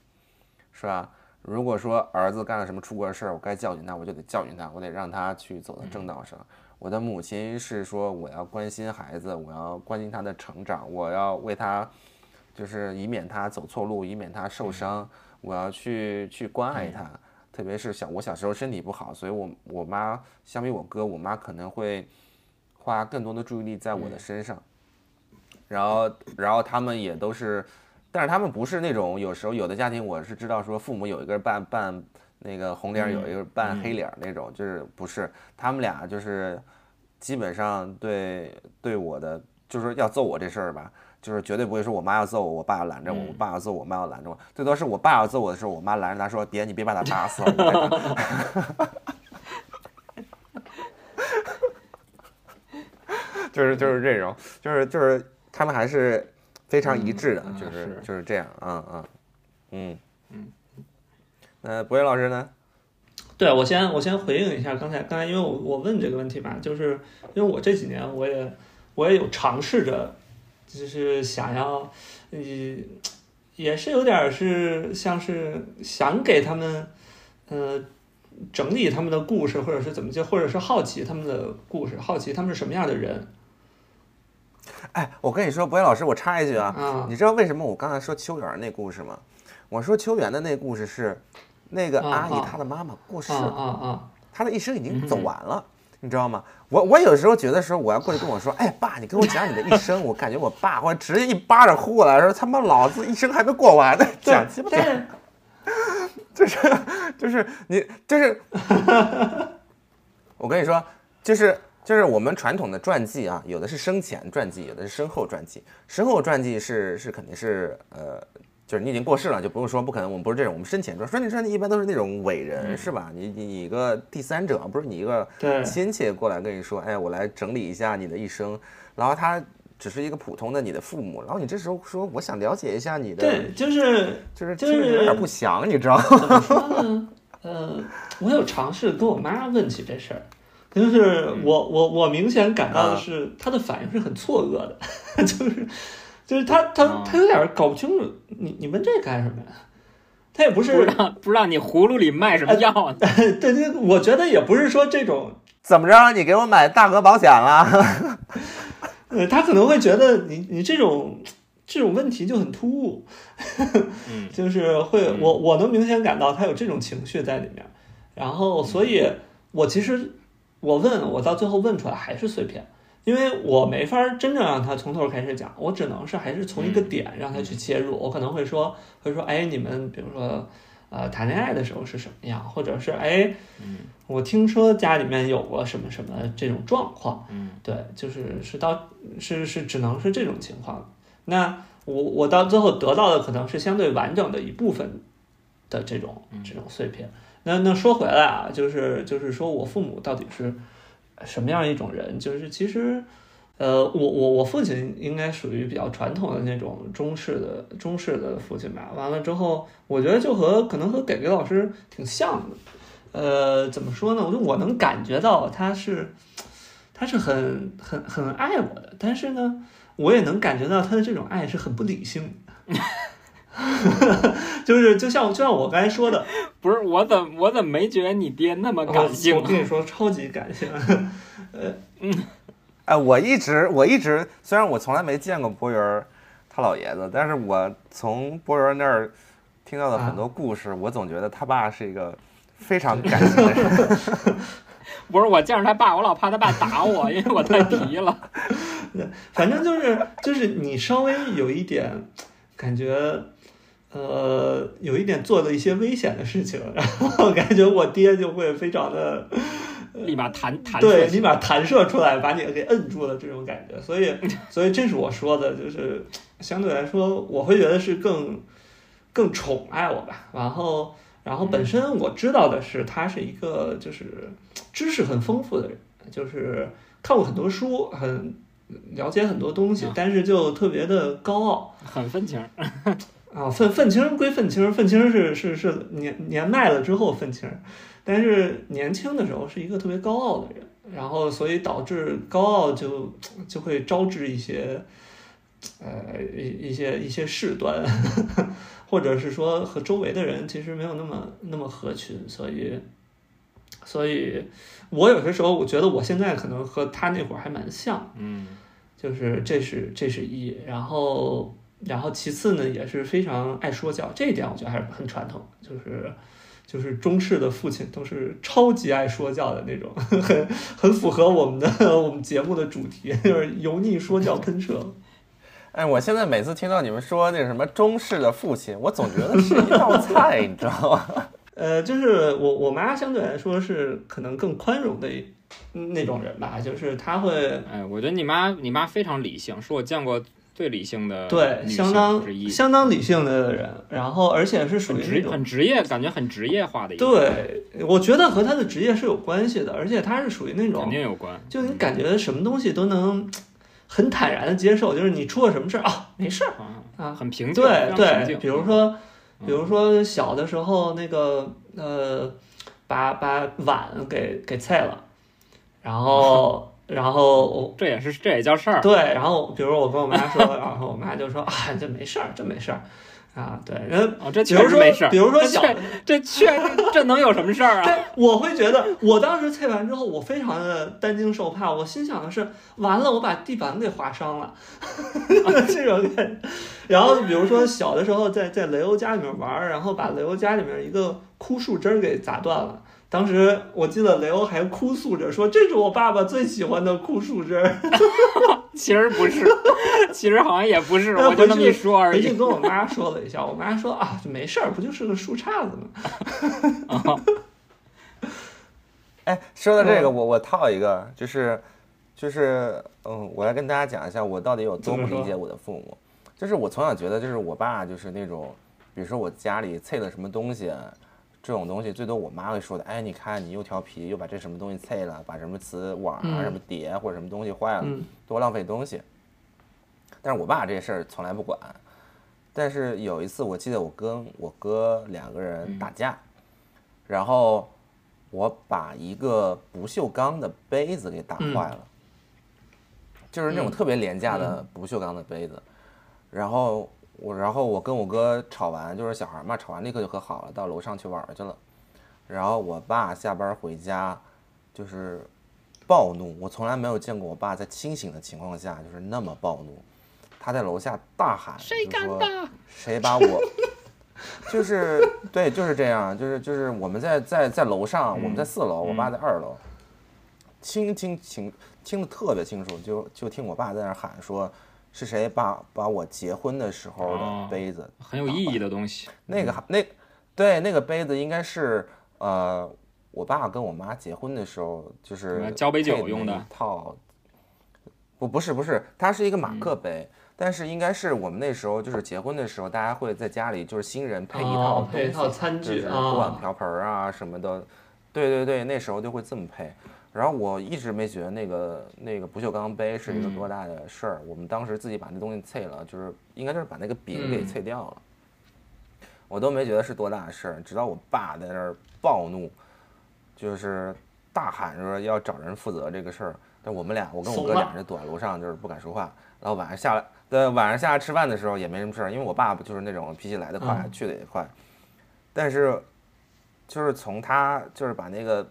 是吧？如果说儿子干了什么出格的事儿，我该教训他，我就得教训他，我得让他去走到正道上。我的母亲是说，我要关心孩子，我要关心他的成长，我要为他，就是以免他走错路，以免他受伤，我要去去关爱他。特别是小我小时候身体不好，所以我我妈相比我哥，我妈可能会花更多的注意力在我的身上。然后，然后他们也都是，但是他们不是那种有时候有的家庭我是知道说父母有一个扮扮那个红脸儿，有一个扮黑脸儿那种，就是不是。他们俩就是基本上对对我的就是说要揍我这事儿吧，就是绝对不会说我妈要揍我，我爸要拦着我，我爸要揍我，我妈要拦着我，最多是我爸要揍我的时候，我妈拦着他说别你别把他打死了，[LAUGHS] 就是就是这种，就是就是他们还是非常一致的，嗯就是是就是这样，嗯嗯嗯嗯。那博远老师呢？对我先我先回应一下刚才刚才因为我我问这个问题吧，就是因为我这几年我也我也有尝试着，就是想要，呃，也是有点儿是像是想给他们，呃，整理他们的故事，或者是怎么就或者是好奇他们的故事，好奇他们是什么样的人哎，我跟你说，博彦老师，我插一句啊，啊你知道为什么我刚才说秋园那故事吗？我说秋园的那故事是，那个啊阿姨啊她的妈妈过世啊了，啊啊！她的一生已经走完了。你知道吗？我我有时候觉得说，我要过去跟我说，哎，爸，你给我讲你的一生，我感觉我爸会直接一巴掌呼过来，说他妈老子一生还没过完呢，[LAUGHS] 讲鸡巴 [LAUGHS] 就是就是你就是，[LAUGHS] 我跟你说，就是就是我们传统的传记啊，有的是生前传记，有的是身后传记。身后传记是是肯定是呃，就是你已经过世了，就不用说，不可能，我们不是这种，我们生前传。生前传记一般都是那种伟人，是吧？你你你一个第三者，不是你一个对亲戚过来跟你说，哎，我来整理一下你的一生，然后他只是一个普通的你的父母，然后你这时候说我想了解一下你的，对，就是就是就是有点不祥，你知道吗？怎么说呢？呃，我有尝试跟我妈问起这事儿，就是我我我明显感到的是她的反应是很错愕的，[LAUGHS] 就是就是她她啊她有点搞不清楚你你问这干什么呀？他也不是不知道不知道你葫芦里卖什么药呢？[LAUGHS] 对对，我觉得也不是说这种，怎么着？你给我买大额保险了？[LAUGHS] 呃，他可能会觉得你你这种这种问题就很突兀，嗯 [LAUGHS] 就是会嗯我我能明显感到他有这种情绪在里面，然后所以我其实我问我到最后问出来还是碎片。因为我没法真正让他从头开始讲，我只能是还是从一个嗯点让他去切入。我可能会说，会说，哎，你们比如说，呃，谈恋爱的时候是什么样，或者是，哎，嗯我听说家里面有过什么什么这种状况，嗯对，就是是到是是只能是这种情况。那我我到最后得到的可能是相对完整的一部分的这种这种碎片。那那说回来啊，就是就是说我父母到底是什么样一种人？就是其实，呃，我我我父亲应该属于比较传统的那种中式的中式的父亲吧。完了之后，我觉得就和可能和给给老师挺像的。呃，怎么说呢？我就我能感觉到他是，他是很很很爱我的，但是呢，我也能感觉到他的这种爱是很不理性的，[LAUGHS] 就是就像就像我刚才说的，[LAUGHS] 不是我怎么我怎么没觉得你爹那么感性啊？我跟你说，超级感性。[LAUGHS] 哎，我一直我一直虽然我从来没见过博源儿他老爷子，但是我从博源儿那儿听到的很多故事，我总觉得他爸是一个非常感性的人。不是我见着他爸，我老怕他爸打我，因为我太皮了。反正就是就是你稍微有一点感觉，呃，有一点做了一些危险的事情，[LAUGHS] 然后感觉我爹就会非常的，立马弹弹对立马弹射出来，把你给摁住了这种感觉。所以，[LAUGHS] 所以这是我说的，就是相对来说，我会觉得是更更宠爱我吧。然后，然后本身我知道的是，他是一个就是知识很丰富的人，就是看过很多书，很了解很多东西啊，但是就特别的高傲。很分情。[LAUGHS] 啊，愤愤青归愤青，愤青是是是年年迈了之后愤青，但是年轻的时候是一个特别高傲的人，然后所以导致高傲就就会招致一些呃一一些一些事端，[LAUGHS] 或者是说和周围的人其实没有那么那么合群，所以所以我有些时候我觉得我现在可能和他那会儿还蛮像。嗯就是这是这是一，然后然后其次呢也是非常爱说教，这一点我觉得还是很传统，就是就是中式的父亲都是超级爱说教的那种，很很符合我们的 [LAUGHS] 我们节目的主题，就是油腻说教喷射。[LAUGHS] 哎，我现在每次听到你们说那什么中式的父亲，我总觉得是一道菜，你知道吗？[LAUGHS] 呃，就是我我妈相对来说是可能更宽容的一那种人吧，就是她会哎，我觉得你妈你妈非常理性，是我见过最理性的对相当相当理性的人，然后而且是属于很职业，感觉很职业化的一个，对，我觉得和他的职业是有关系的，而且他是属于那肯种，定有关。就你感觉什么东西都能很坦然的接受，就是你出了什么事儿啊，没事儿啊，啊，很平静，对对，比如说，嗯。比如说小的时候那个呃，把把碗给给菜了，然后 [LAUGHS] 然后我这也是这也叫事儿。对，然后比如我跟我妈说，[LAUGHS] 然后我妈就说啊，这没事儿，这没事儿啊，对，然后哦，这比如说确实没事儿。比如说小这确这能有什么事儿啊？[LAUGHS] 对，我会觉得，我当时测完之后，我非常的担惊受怕。我心想的是，完了，我把地板给划伤了，[LAUGHS] 这种感觉。然后比如说小的时候在在雷欧家里面玩儿，然后把雷欧家里面一个枯树枝儿给砸断了。当时我记得雷欧还哭诉着说：“这是我爸爸最喜欢的枯树枝儿。[LAUGHS] 其实不是，其实好像也不是，[LAUGHS] 我就那么回去一说”而已回去。跟我妈说了一下，我妈说：“啊，没事儿，不就是个树杈子吗 [LAUGHS] 啊哎，说到这个，嗯我我套一个，就是就是嗯，我来跟大家讲一下我到底有多么怎么说理解我的父母。就是我从小觉得，就是我爸就是那种，比如说我家里碎了什么东西，这种东西最多我妈会说的，哎，你看你又调皮，又把这什么东西碎了，把什么瓷碗啊、嗯。什么碟或者什么东西坏了，嗯。多浪费东西。但是我爸这事儿从来不管。但是有一次，我记得我跟我哥两个人打架，然后我把一个不锈钢的杯子给打坏了，就是那种嗯。特别廉价的不锈钢的杯子。然后我，然后我跟我哥吵完，就是小孩嘛，吵完立刻就和好了，到楼上去玩儿去了。然后我爸下班回家，就是暴怒，我从来没有见过我爸在清醒的情况下就是那么暴怒。他在楼下大喊，谁敢的？谁把我？就是对，就是这样，就是就是我们在在在楼上，我们在四楼，我爸在二楼，清清清听得特别清楚，就就听我爸在那儿喊说，是谁把把我结婚的时候哦的杯子很有意义的东西。那个那对那个杯子应该是呃，我爸跟我妈结婚的时候就是嗯交杯酒用的一套。不不是不是，它是一个马克嗯杯，但是应该是我们那时候就是结婚的时候，大家会在家里就是新人配一套哦，配一套餐具锅碗啊，瓢盆啊什么的。对对对，那时候就会这么配。然后我一直没觉得那个那个不锈钢杯是一个多大的事儿，我们当时自己把那东西碎了，就是应该就是把那个柄给嗯碎掉了，我都没觉得是多大的事儿。直到我爸在那儿暴怒，就是大喊说要找人负责这个事儿。但我们俩，我跟我哥俩人躲在楼上，就是不敢说话。然后晚上下来，对，晚上下来吃饭的时候也没什么事儿，因为我爸不就是那种脾气来得快，嗯去得也快。但是，就是从他就是把那个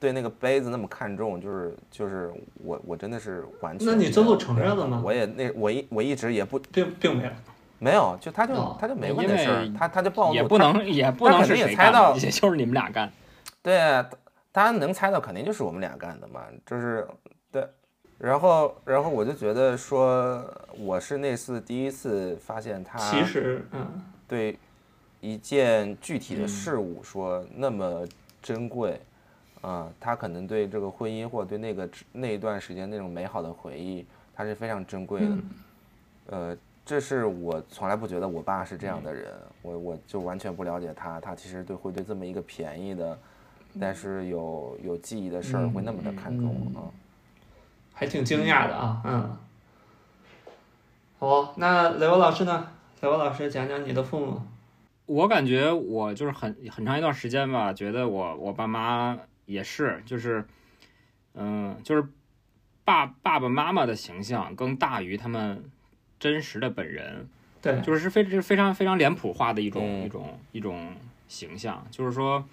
对那个杯子那么看重，就是就是我我真的是完全。那你最后承认了吗我也那我一我一直也不并并没有。没有，就他就哦他就没问这事儿，他他就暴怒，也不能也不能是谁干猜到，也就是你们俩干。对，他他能猜到肯定就是我们俩干的嘛，就是对。然后，然后我就觉得说，我是那次第一次发现他其实，嗯，对一件具体的嗯事物说那么珍贵，啊、他可能对这个婚姻或者对那个那一段时间那种美好的回忆，他是非常珍贵的。嗯呃，这是我从来不觉得我爸是这样的人，我我就完全不了解他，他其实对会对这么一个便宜的，但是有有记忆的事儿会那么的看重嗯啊。还挺惊讶的啊，嗯。好，那雷欧老师呢？雷欧老师讲讲你的父母。我感觉我就是很很长一段时间吧，觉得我我爸妈也是，就是，嗯、就是爸爸爸妈妈的形象更大于他们真实的本人，对，就是非是非常非常脸谱化的一种、嗯一种一种形象，就是说，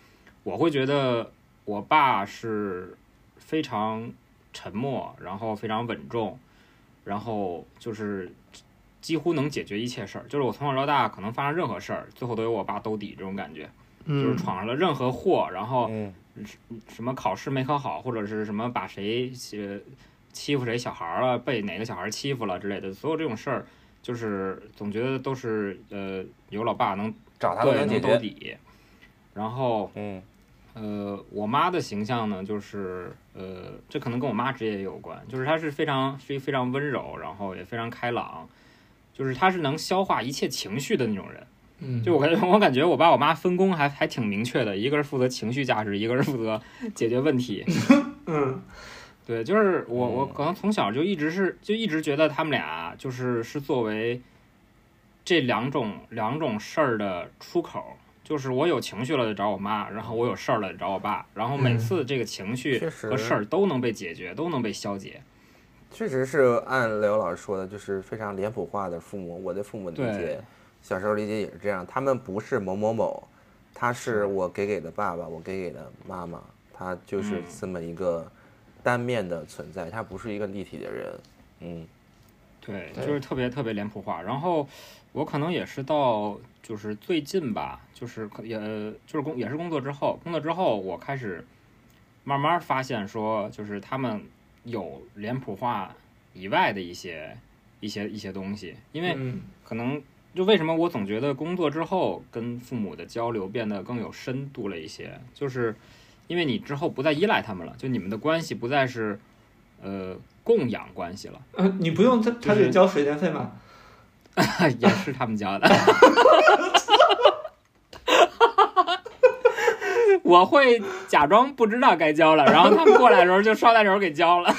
我会觉得我爸是非常沉默，然后非常稳重，然后就是几乎能解决一切事儿。就是我从小到大，可能发生任何事儿，最后都有我爸兜底这种感觉，就是嗯，闯上了任何祸，然后嗯什么考试没考好，或者是什么把谁呃欺负谁小孩儿了，被哪个小孩儿欺负了之类的，所有这种事儿，就是总觉得都是呃有老爸能找他能兜。底。然后嗯呃，我妈的形象呢，就是呃，这可能跟我妈职业也有关，就是她是非常是一非常温柔，然后也非常开朗，就是她是能消化一切情绪的那种人。嗯，就我感觉，我感觉我爸我妈分工还还挺明确的，一个是负责情绪价值，一个是负责解决问题。[LAUGHS] 嗯对，就是我我嗯可能从小就一直是就一直觉得他们俩就是是作为这两种两种事儿的出口。就是我有情绪了就找我妈，然后我有事儿了就找我爸，然后每嗯次这个情绪和事儿都能被解决，都能被消解。确实是按雷欧老师说的，就是非常脸谱化的父母。我的父母理对解，小时候理解也是这样，他们不是某某某，他是我给给的爸爸，我给给的妈妈，他就是嗯。这么一个单面的存在，他不是一个立体的人。嗯。对，就是特别特别脸谱化。然后我可能也是到就是最近吧，就是可也就是工也是工作之后，工作之后我开始慢慢发现说，就是他们有脸谱化以外的一些一些一些东西，因为嗯。可能就为什么我总觉得工作之后跟父母的交流变得更有深度了一些，就是因为你之后不再依赖他们了，就你们的关系不再是呃供养关系了。呃，你不用他他就是得交水电费吗？[LAUGHS] 也是他们交的。[LAUGHS] 我会假装不知道该交了，然后他们过来的时候就捎带手给交了。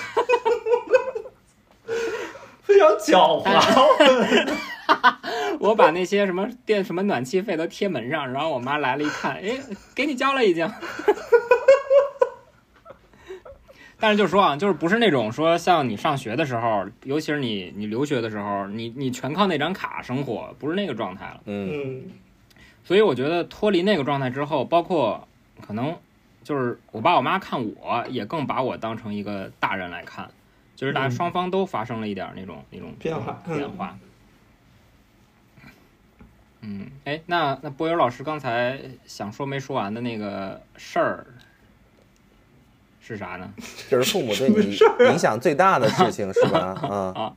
非 [LAUGHS] 非常狡猾。[LAUGHS] 我把那些什么电什么暖气费都贴门上，然后我妈来了一看，哎，给你交了已经。[LAUGHS] 但是就说啊，就是不是那种说像你上学的时候，尤其是你你留学的时候，你你全靠那张卡生活，不是那个状态了。嗯嗯所以我觉得脱离那个状态之后，包括可能就是我爸我妈看我也更把我当成一个大人来看，就是大家嗯双方都发生了一点儿那种那种变化嗯变化。嗯，哎，那那波友老师刚才想说没说完的那个事儿是啥呢？[LAUGHS] 就是父母对你影响最大的事情是吧？[LAUGHS] 啊。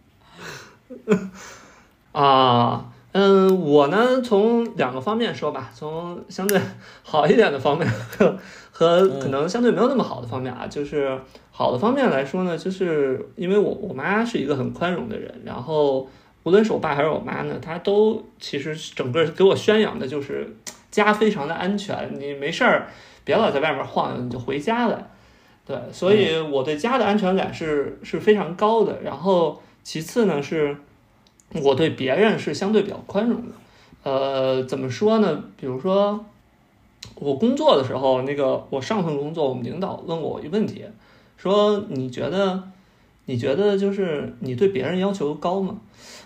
[LAUGHS] 啊，嗯，我呢从两个方面说吧，从相对好一点的方面和和可能相对没有那么好的方面啊，就是好的方面来说呢，就是因为我我妈是一个很宽容的人，然后无论是我爸还是我妈呢，他都其实整个给我宣扬的就是家非常的安全，你没事儿别老在外面晃悠，你就回家来。对，所以我对家的安全感是是非常高的。然后其次呢是。我对别人是相对比较宽容的。呃，怎么说呢？比如说，我工作的时候，那个我上份工作，我们领导问我一个问题，说你觉得你觉得就是你对别人要求高吗？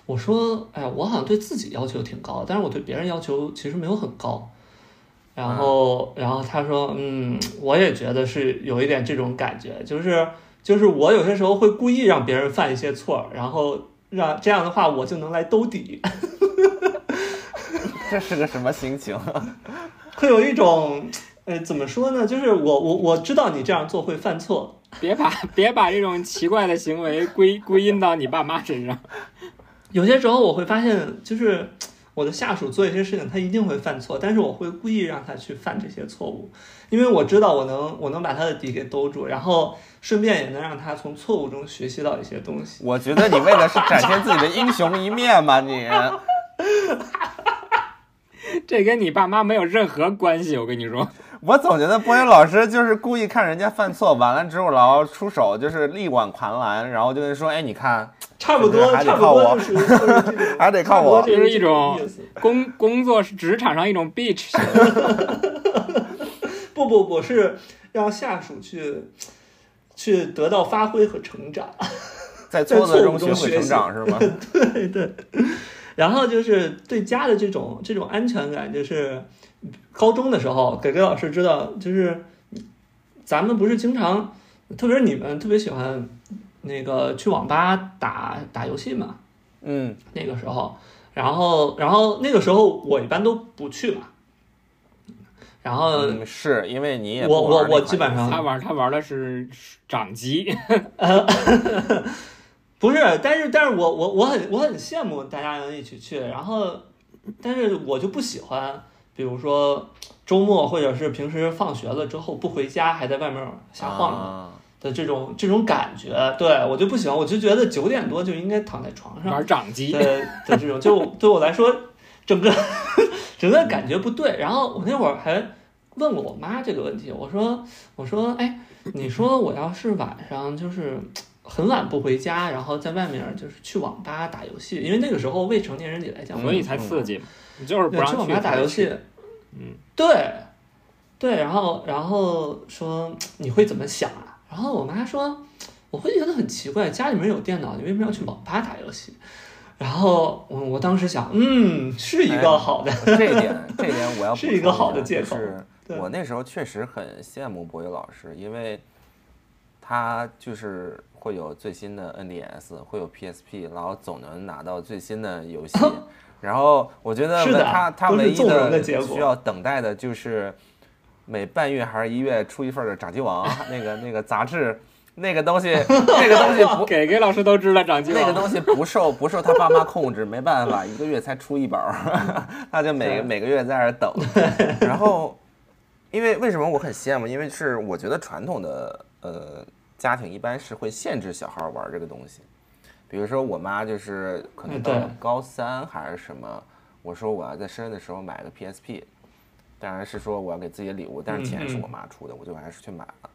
我说，哎呀，我好像对自己要求挺高，但是我对别人要求其实没有很高。然后，然后他说，嗯，我也觉得是有一点这种感觉，就是就是我有些时候会故意让别人犯一些错，然后。让这样的话，我就能来兜底，[LAUGHS] 这是个什么心情？会有一种，呃，怎么说呢？就是我我我知道你这样做会犯错，别把别把这种奇怪的行为归归因到你爸妈身上。[LAUGHS] 有些时候我会发现，就是我的下属做一些事情，他一定会犯错，但是我会故意让他去犯这些错误，因为我知道我能我能把他的底给兜住，然后顺便也能让他从错误中学习到一些东西。我觉得你为的是展现自己的英雄一面嘛，你。[LAUGHS] 这跟你爸妈没有任何关系，我跟你说。我总觉得波音老师就是故意看人家犯错，完了之后然后出手就是力挽狂澜，然后就会说：“哎，你看，差不多，还得靠我 [LAUGHS] 还得靠我差不多就是一种工工作是职场上一种 bitch。[LAUGHS] 不不不是让下属去去得到发挥和成长。[LAUGHS] 在挫折中学会成长是吗？对对，然后就是对家的这种这种安全感，就是高中的时候给给老师知道，就是咱们不是经常，特别是你们特别喜欢那个去网吧打打游戏嘛，嗯，那个时候，然后然后那个时候我一般都不去嘛，然后嗯，是因为你也我我我基本上他玩他玩的是掌机，[LAUGHS] 不是，但是但是我我我很我很羡慕大家能一起去，然后，但是我就不喜欢，比如说周末或者是平时放学了之后不回家，还在外面瞎晃的这种、这种感觉，对我就不喜欢，我就觉得九点多就应该躺在床上玩掌机的。的这种，就对我来说，整个整个感觉不对。然后我那会儿还问过我妈这个问题，我说我说哎，你说我要是晚上就是很晚不回家，然后在外面就是去网吧打游戏，因为那个时候未成年人里来讲，所以才刺激嘛。你就是不让对去网吧打游戏，嗯，对对，然后然后说你会怎么想啊？然后我妈说我会觉得很奇怪，家里面有电脑，你为什么要去网吧打游戏？然后我我当时想，嗯，是一个好的，这一点，这一点我要 [LAUGHS] 是一个好的借口就是我那时候确实很羡慕博宇老师，因为他就是会有最新的 NDS，会有 PSP，然后总能拿到最新的游戏。[LAUGHS] 然后我觉得他他唯一的需要等待的就是每半月还是一月出一份的掌机王 [LAUGHS] 那个那个杂志，那个东西 [LAUGHS] 那个东西不给给老师都知道掌机王那个东西不受不受他爸妈控制，没办法，一个月才出一本儿，他就每是每个月在那儿等。然后，因为为什么我很羡慕？因为是我觉得传统的呃家庭一般是会限制小孩儿玩这个东西，比如说我妈就是可能到了高三还是什么，我说我要在生日的时候买个 PSP，当然是说我要给自己的礼物，但是钱是我妈出的，我就还是去买了。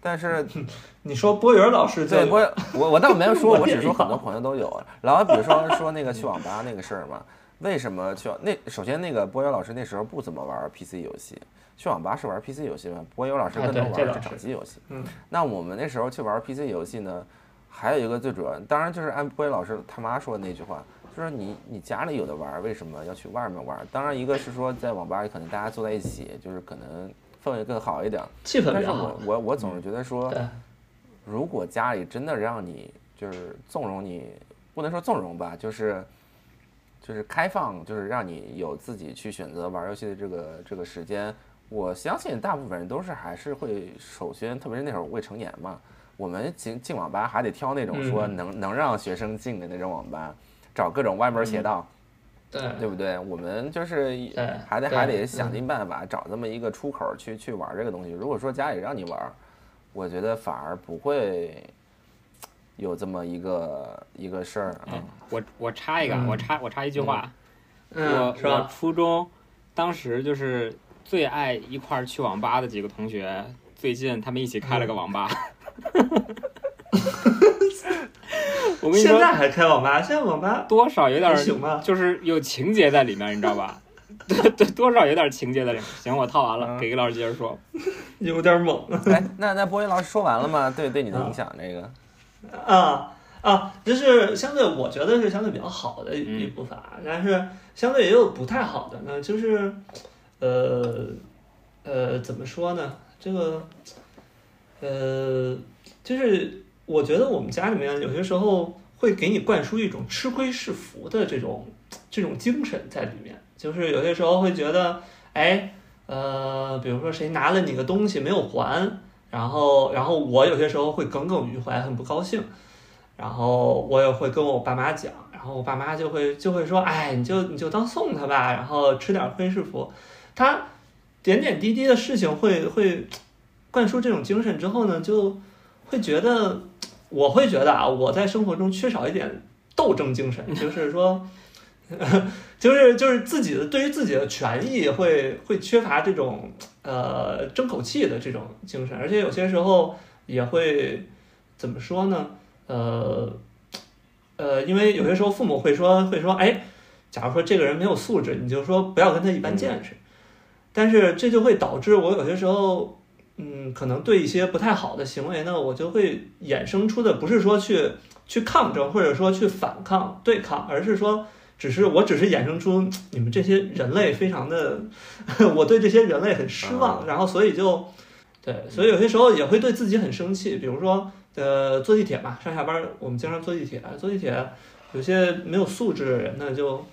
但是 [LAUGHS] 你说波源老师就对，波我我倒没有说，我只说很多朋友都有。然后比如说说那个去网吧那个事儿嘛，为什么去网那首先那个波云老师那时候不怎么玩 PC 游戏，去网吧是玩 PC 游戏嘛，波优老师啊更多玩的是对这倒是掌机游戏。嗯，那我们那时候去玩 PC 游戏呢，还有一个最主要，当然就是按波音老师他妈说的那句话，就是你你家里有的玩，为什么要去外面玩？当然一个是说在网吧里可能大家坐在一起，就是可能氛围更好一点。气氛但是比较好我。我我总是觉得说，如果家里真的让你就是纵容你，不能说纵容吧，就是就是开放，就是让你有自己去选择玩游戏的这个这个时间，我相信大部分人都是还是会首先，特别是那会儿未成年嘛，我们进进网吧还得挑那种说嗯能、能让学生进的那种网吧，找各种歪门邪道。对对不对？我们就是还得还得想嗯尽办法找这么一个出口儿去去玩这个东西。如果说家里让你玩，我觉得反而不会有这么一个一个事儿啊。我我插一个，嗯我插我插一句话，嗯，我我？初中当时就是最爱一块儿去网吧的几个同学，最近他们一起开了个网吧。[LAUGHS] 我跟你说，现在还开网吧？现在网吧多少有点儿行吧？就是有情节在里面，你知道吧？[LAUGHS] 对对，多少有点情节在里面。行，我套完了，嗯给给老师接着说。[LAUGHS] 有点猛哎，那那波音老师说完了吗？对对你的影响这个，啊啊！就是相对，我觉得是相对比较好的一部分啊，但是相对也有不太好的呢，就是呃呃，怎么说呢？这个呃，就是我觉得我们家里面有些时候会给你灌输一种吃亏是福的这种这种精神在里面，就是有些时候会觉得，哎，呃，比如说谁拿了你个东西没有还，然后然后我有些时候会耿耿于怀，很不高兴，然后我也会跟我爸妈讲，然后我爸妈就会就会说，哎，你就你就当送他吧，然后吃点亏是福，他点点滴滴的事情会会灌输这种精神之后呢，就会觉得，我会觉得啊，我在生活中缺少一点斗争精神，就是说。[LAUGHS] 就是就是自己的对于自己的权益会会缺乏这种呃争口气的这种精神，而且有些时候也会怎么说呢？呃呃，因为有些时候父母会说会说，哎，假如说这个人没有素质，你就说不要跟他一般见识。但是这就会导致我有些时候，嗯，可能对一些不太好的行为呢，我就会衍生出的不是说去去抗争，或者说去反抗对抗，而是说，只是我只是衍生出你们这些人类非常的，[LAUGHS] 我对这些人类很失望，然后所以就，对，所以有些时候也会对自己很生气，比如说，呃，坐地铁嘛，上下班儿我们经常坐地铁，坐地铁有些没有素质的人呢，就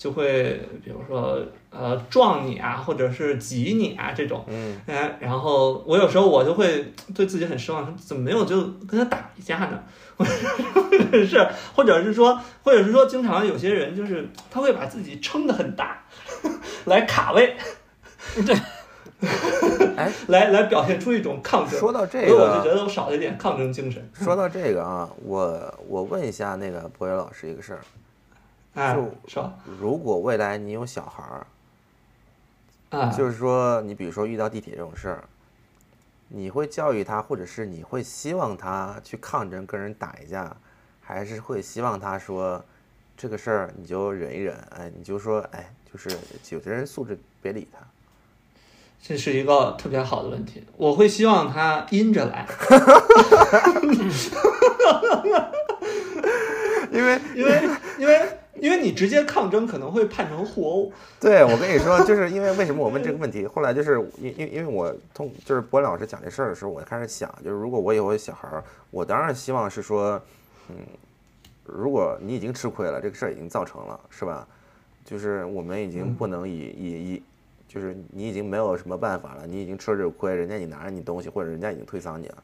就会比如说呃撞你啊，或者是挤你啊这种，嗯，哎，然后我有时候我就会对自己很失望，怎么没有就跟他打一架呢？[LAUGHS] 或者是或者是说，或者是说，经常有些人就是他会把自己撑得很大，[LAUGHS] 来卡位，对，[LAUGHS] 哎，来来表现出一种抗争。说到这所以我就觉，得我少了一点抗争精神。说到这个啊，我我问一下那个博远老师一个事儿，哎就，是吧？如果未来你有小孩儿，啊，就是说你比如说遇到地铁这种事儿，你会教育他，或者是你会希望他去抗争，跟人打一架，还是会希望他说这个事儿你就忍一忍，哎，你就说哎，就是有的人素质别理他。这是一个特别好的问题，我会希望他阴着来，[LAUGHS] 因为因为因为因为你直接抗争可能会判成互殴。对我跟你说，就是因为为什么我问这个问题？后来就是因因因为我通就是博老师讲这事儿的时候，我开始想，就是如果我以后有小孩儿，我当然希望是说，嗯，如果你已经吃亏了，这个事儿已经造成了，是吧？就是我们已经不能以以以，就是你已经没有什么办法了，你已经吃了这个亏，人家你拿着你东西，或者人家已经推搡你了。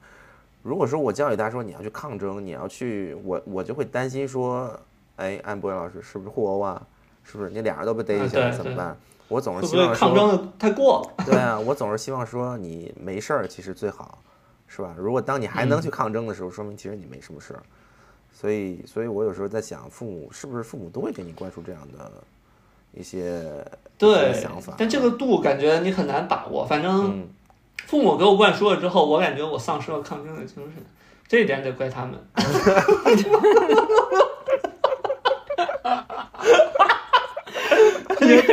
如果说我教育他说你要去抗争，你要去，我我就会担心说，哎，安博老师是不是互殴啊？是不是你俩人都被逮起来啊对对怎么办？我总是希望说，抗争的太过了？[LAUGHS] 对啊，我总是希望说你没事儿，其实最好，是吧？如果当你还能嗯去抗争的时候，说明其实你没什么事儿。所以，所以我有时候在想，父母是不是父母都会给你灌输这样的一些对想法？但这个度感觉你很难把握。反正嗯父母给我灌输了之后，我感觉我丧失了抗争的精神，这一点得怪他们。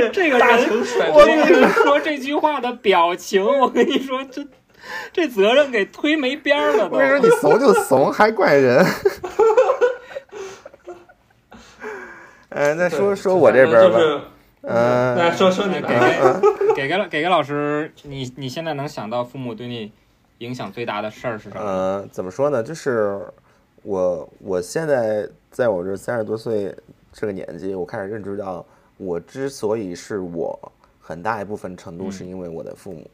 这个大人情甩我锅跟你说这句话的表情，我跟你说，这这责任给推没边儿了都我。跟你说，你怂就怂，还怪人。呃，[LAUGHS] 那说说我这边吧，就是，嗯、那说说你给吧。给给给了给给老师，你你现在能想到父母对你影响最大的事儿是什么？呃，怎么说呢？就是我我现在在我这三十多岁这个年纪，我开始认知到，我之所以是我，很大一部分程度是因为我的父母。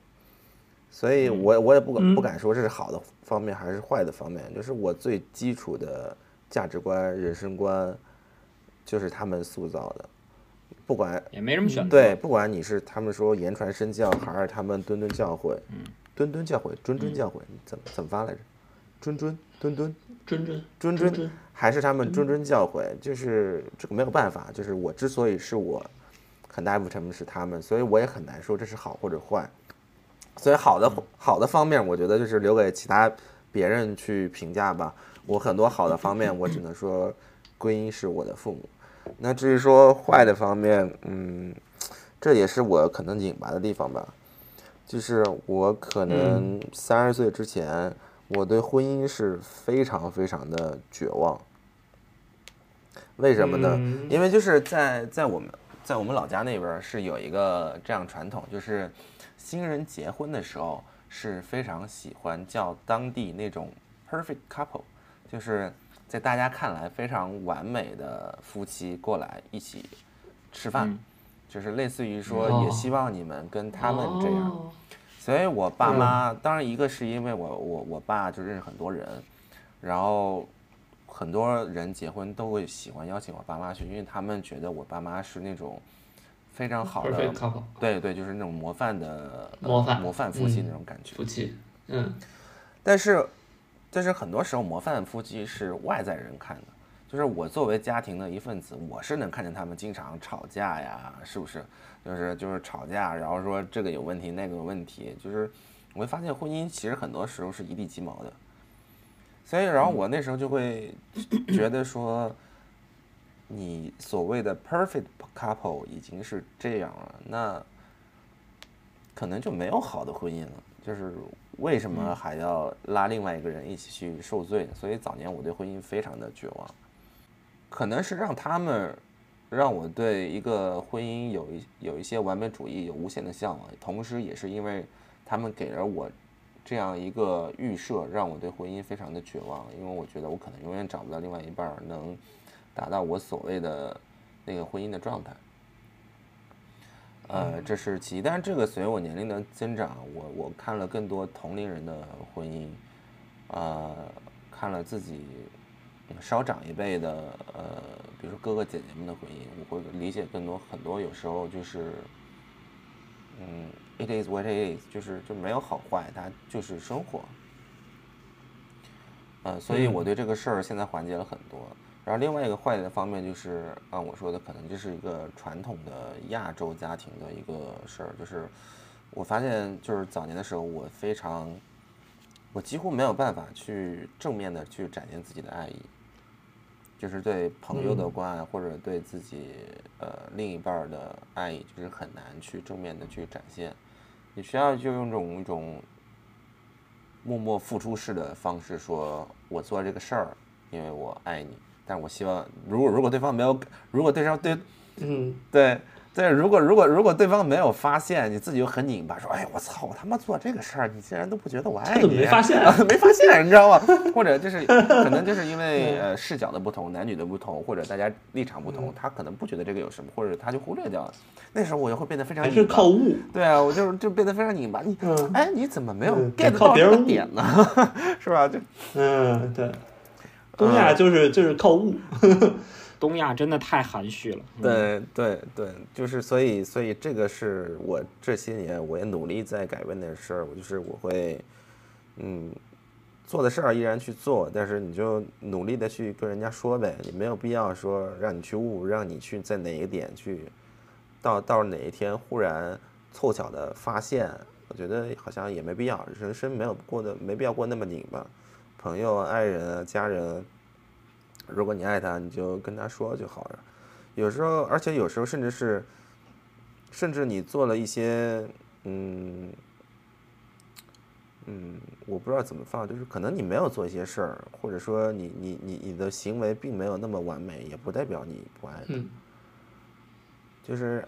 所以我我也不敢不敢说这是好的方面还是坏的方面，就是我最基础的价值观、人生观，就是他们塑造的。不管也没什么选择。对，不管你是他们说言传身教，还是他们谆谆教诲，嗯，谆谆教诲，谆谆教诲，怎么怎么发来着？谆谆谆谆谆谆谆谆，还是他们谆谆教诲？就是这个没有办法，就是我之所以是我，很大一部分成分是他们，所以我也很难说这是好或者坏。所以好的好的方面，我觉得就是留给其他别人去评价吧。我很多好的方面，我只能说归因是我的父母。那至于说坏的方面，嗯，这也是我可能拧巴的地方吧。就是我可能三十岁之前，我对婚姻是非常非常的绝望。为什么呢？嗯因为就是在在我们在我们老家那边儿是有一个这样传统，就是新人结婚的时候是非常喜欢叫当地那种 perfect couple，就是在大家看来非常完美的夫妻过来一起吃饭，嗯就是类似于说哦也希望你们跟他们这样。哦所以我爸妈，当然一个是因为我我我爸就认识很多人，然后很多人结婚都会喜欢邀请我爸妈去，因为他们觉得我爸妈是那种非常好的对对，就是那种模范的呃模范。模范夫妻嗯。那种感觉。夫妻，嗯。但是，但是很多时候模范夫妻是外在人看的，就是我作为家庭的一份子，我是能看见他们经常吵架呀，是不是？就是就是吵架，然后说这个有问题，那个有问题，就是我会发现婚姻其实很多时候是一地鸡毛的。所以，然后我那时候就会觉得说，你所谓的 perfect couple 已经是这样了，那可能就没有好的婚姻了。就是为什么还要拉另外一个人一起去受罪？所以早年我对婚姻非常的绝望，可能是让他们让我对一个婚姻有一有一些完美主义有无限的向往，同时也是因为他们给了我这样一个预设，让我对婚姻非常的绝望，因为我觉得我可能永远找不到另外一半能达到我所谓的那个婚姻的状态。呃，这是其一，但是这个随着我年龄的增长，我我看了更多同龄人的婚姻，呃，看了自己稍长一辈的，呃，比如说哥哥姐姐们的婚姻，我会理解更多很多，有时候就是，嗯，it is what it is，就是就没有好坏，它就是生活。呃，所以我对这个事儿现在缓解了很多。然后另外一个坏的方面就是，按我说的，可能就是一个传统的亚洲家庭的一个事儿，就是我发现，就是早年的时候，我非常，我几乎没有办法去正面的去展现自己的爱意，就是对朋友的嗯。关爱或者对自己呃另一半的爱意，就是很难去正面的去展现，你需要就用这种一种默默付出式的方式说，我做这个事儿，因为我爱你。但是我希望，如果如果对方没有，如果对方对嗯，对对，如果如果如果对方没有发现，你自己又很拧巴，说，哎，我操，我他妈做这个事儿，你竟然都不觉得我爱你，没发现啊？[LAUGHS] 没发现，你知道吗？或者就是 [LAUGHS] 可能就是因为呃视角的不同，男女的不同，或者大家立场不同，他可能不觉得这个有什么，或者他就忽略掉了。那时候我就会变得非常还是靠悟。对啊，我就就变得非常拧巴。你嗯哎，你怎么没有嗯 get 到这个别人悟点呢？[LAUGHS] 是吧？就嗯，对，东亚就是就是靠悟。东亚真的太含蓄了。嗯，对对对，就是所以所以这个是我这些年我也努力在改变的事儿。我就是我会，嗯，做的事儿依然去做，但是你就努力的去跟人家说呗，你没有必要说让你去悟，让你去在哪一个点去，到到哪一天忽然凑巧的发现我觉得好像也没必要，人生没有过的没必要过那么拧巴。朋友、爱人啊、家人，如果你爱他，你就跟他说就好了。有时候，而且有时候甚至是，甚至你做了一些，嗯，嗯，我不知道怎么放，就是可能你没有做一些事儿，或者说你你你你的行为并没有那么完美，也不代表你不爱他。嗯就是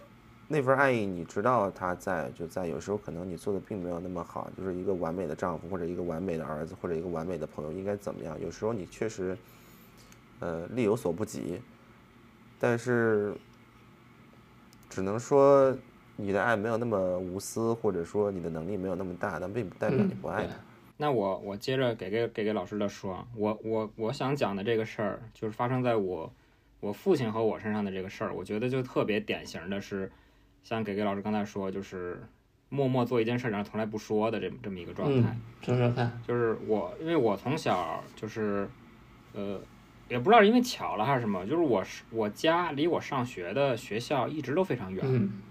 那份爱意，你知道他在就在，有时候可能你做的并没有那么好，就是一个完美的丈夫或者一个完美的儿子或者一个完美的朋友应该怎么样？有时候你确实，呃，力有所不及，但是只能说你的爱没有那么无私，或者说你的能力没有那么大，但并不代表你不爱他。那我我接着给给给给老师的说，啊我我我想讲的这个事儿，就是发生在我我父亲和我身上的这个事儿，我觉得就特别典型的是，像给给老师刚才说，就是默默做一件事儿，然后从来不说的这么这么一个状态。嗯，说说看，就是我，因为我从小就是，呃，也不知道是因为巧了还是什么，就是我是我家离我上学的学校一直都非常远。嗯。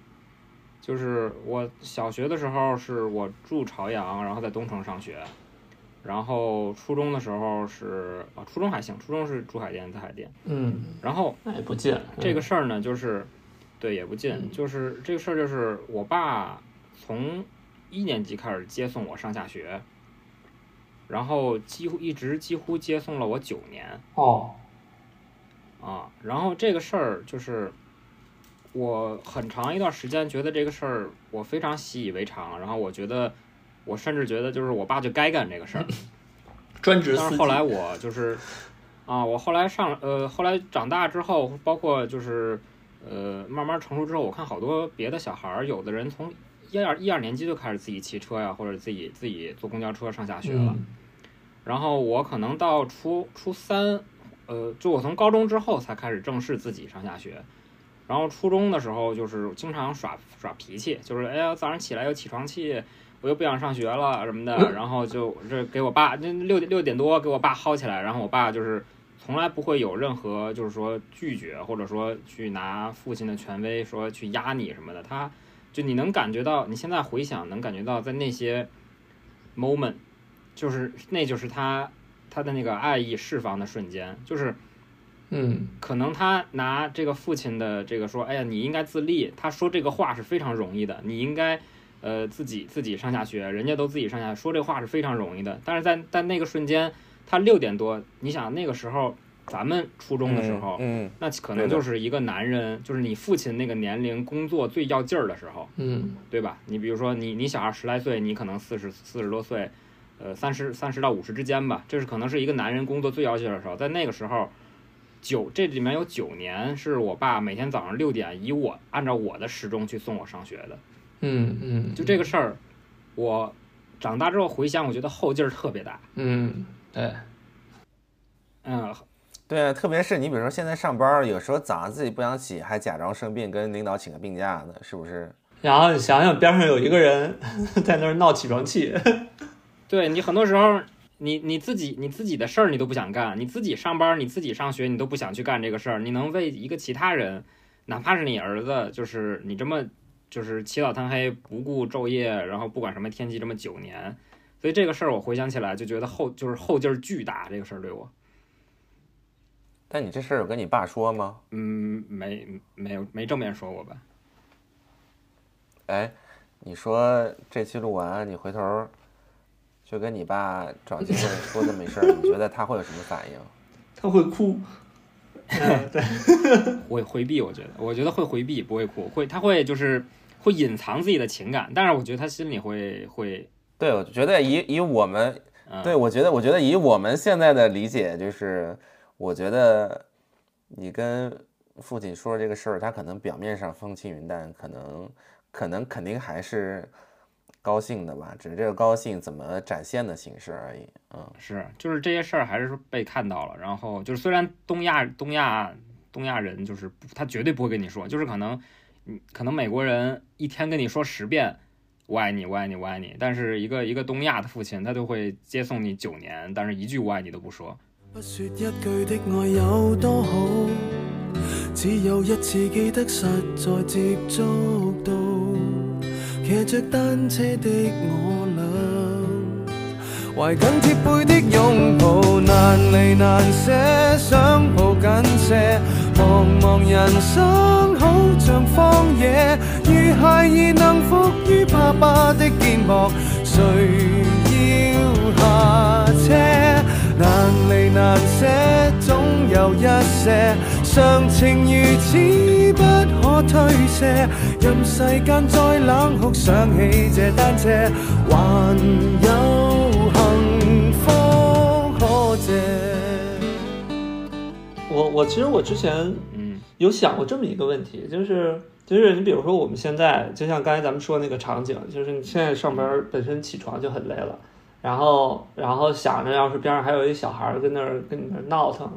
就是我小学的时候是我住朝阳，然后在东城上学，然后初中的时候是啊，初中还行，初中是住海淀，在海淀，嗯，然后那也不近，这个事儿呢，就是对也不近，嗯。就是这个事儿就是我爸从一年级开始接送我上下学，然后几乎一直几乎接送了我九年哦，啊，然后这个事儿就是我很长一段时间觉得这个事儿我非常习以为常，然后我觉得我甚至觉得就是我爸就该干这个事儿，[LAUGHS] 专职。但是后来我就是啊，我后来上呃，后来长大之后，包括就是呃，慢慢成熟之后，我看好多别的小孩儿，有的人从一二一二年级就开始自己骑车呀，或者自己自己坐公交车上下学了。嗯然后我可能到初初三，呃，就我从高中之后才开始正式自己上下学。然后初中的时候就是经常耍耍脾气，就是哎呀早上起来有起床气，我又不想上学了什么的，[LAUGHS] 然后就这给我爸那六点六点多给我爸薅起来，然后我爸就是从来不会有任何就是说拒绝或者说去拿父亲的权威说去压你什么的，他就你能感觉到你现在回想能感觉到在那些 moment，就是那就是他他的那个爱意释放的瞬间，就是嗯可能他拿这个父亲的这个说，哎呀，你应该自立。他说这个话是非常容易的，你应该，呃，自己自己上下学，人家都自己上下，说这话是非常容易的。但是在在那个瞬间，他六点多，你想那个时候咱们初中的时候，嗯，嗯那可能就是一个男人，就是你父亲那个年龄工作最要劲儿的时候，嗯对吧？你比如说你你小孩十来岁，你可能四十四十多岁，呃，三十三十到五十之间吧，这是可能是一个男人工作最要劲的时候，在那个时候，九这里面有九年是我爸每天早上六点以我按照我的时钟去送我上学的，嗯嗯，就这个事儿，我长大之后回想，我觉得后劲儿特别大，嗯对，嗯，对啊，特别是你比如说现在上班儿，有时候早上自己不想起，还假装生病跟领导请个病假呢，是不是？然后你想想边上有一个人 [LAUGHS] 在那儿闹起床气，对你很多时候。你你自己你自己的事儿你都不想干，你自己上班你自己上学你都不想去干这个事儿，你能为一个其他人，哪怕是你儿子，就是你这么就是起早贪黑不顾昼夜，然后不管什么天气这么九年，所以这个事儿我回想起来就觉得后就是后劲儿巨大，这个事儿对我，但你这事儿有跟你爸说吗？嗯，没没有没正面说过吧？哎，你说这期录完，你回头就跟你爸找机会说这么一事儿，你觉得他会有什么反应？[LAUGHS] 他会哭。[LAUGHS] 嗯，对，[LAUGHS] 会回避，我觉得，我觉得会回避，不会哭，会他会就是会隐藏自己的情感，但是我觉得他心里会会，对，我觉得以以我们嗯，对，我觉得，我觉得以我们现在的理解，就是我觉得你跟父亲说这个事儿，他可能表面上风轻云淡，可能可能肯定还是高兴的吧，只是这个高兴怎么展现的形式而已。嗯，是，就是这些事儿还是被看到了，然后就是虽然东亚东亚东亚人就是他绝对不会跟你说，就是可能你可能美国人一天跟你说十遍我爱你我爱你我爱你，但是一个一个东亚的父亲他就会接送你九年，但是一句我爱你都不说。不说一句的爱有多好，只有一次记得实在接触到，骑着單車的我俩，懷緊貼背的擁抱，難離難捨，想抱緊些。茫茫人生好像荒野，如孩兒能伏於爸爸的肩膊，誰要下車？難離難捨，總有一些常情如此不可推卸。任世間再冷酷，想起這單車，還有幸福可借。我我其实我之前嗯有想过这么一个问题，就是就是你比如说我们现在就像刚才咱们说那个场景，就是你现在上班本身起床就很累了，然后然后想着要是边上还有一小孩儿跟那儿跟你那儿闹腾，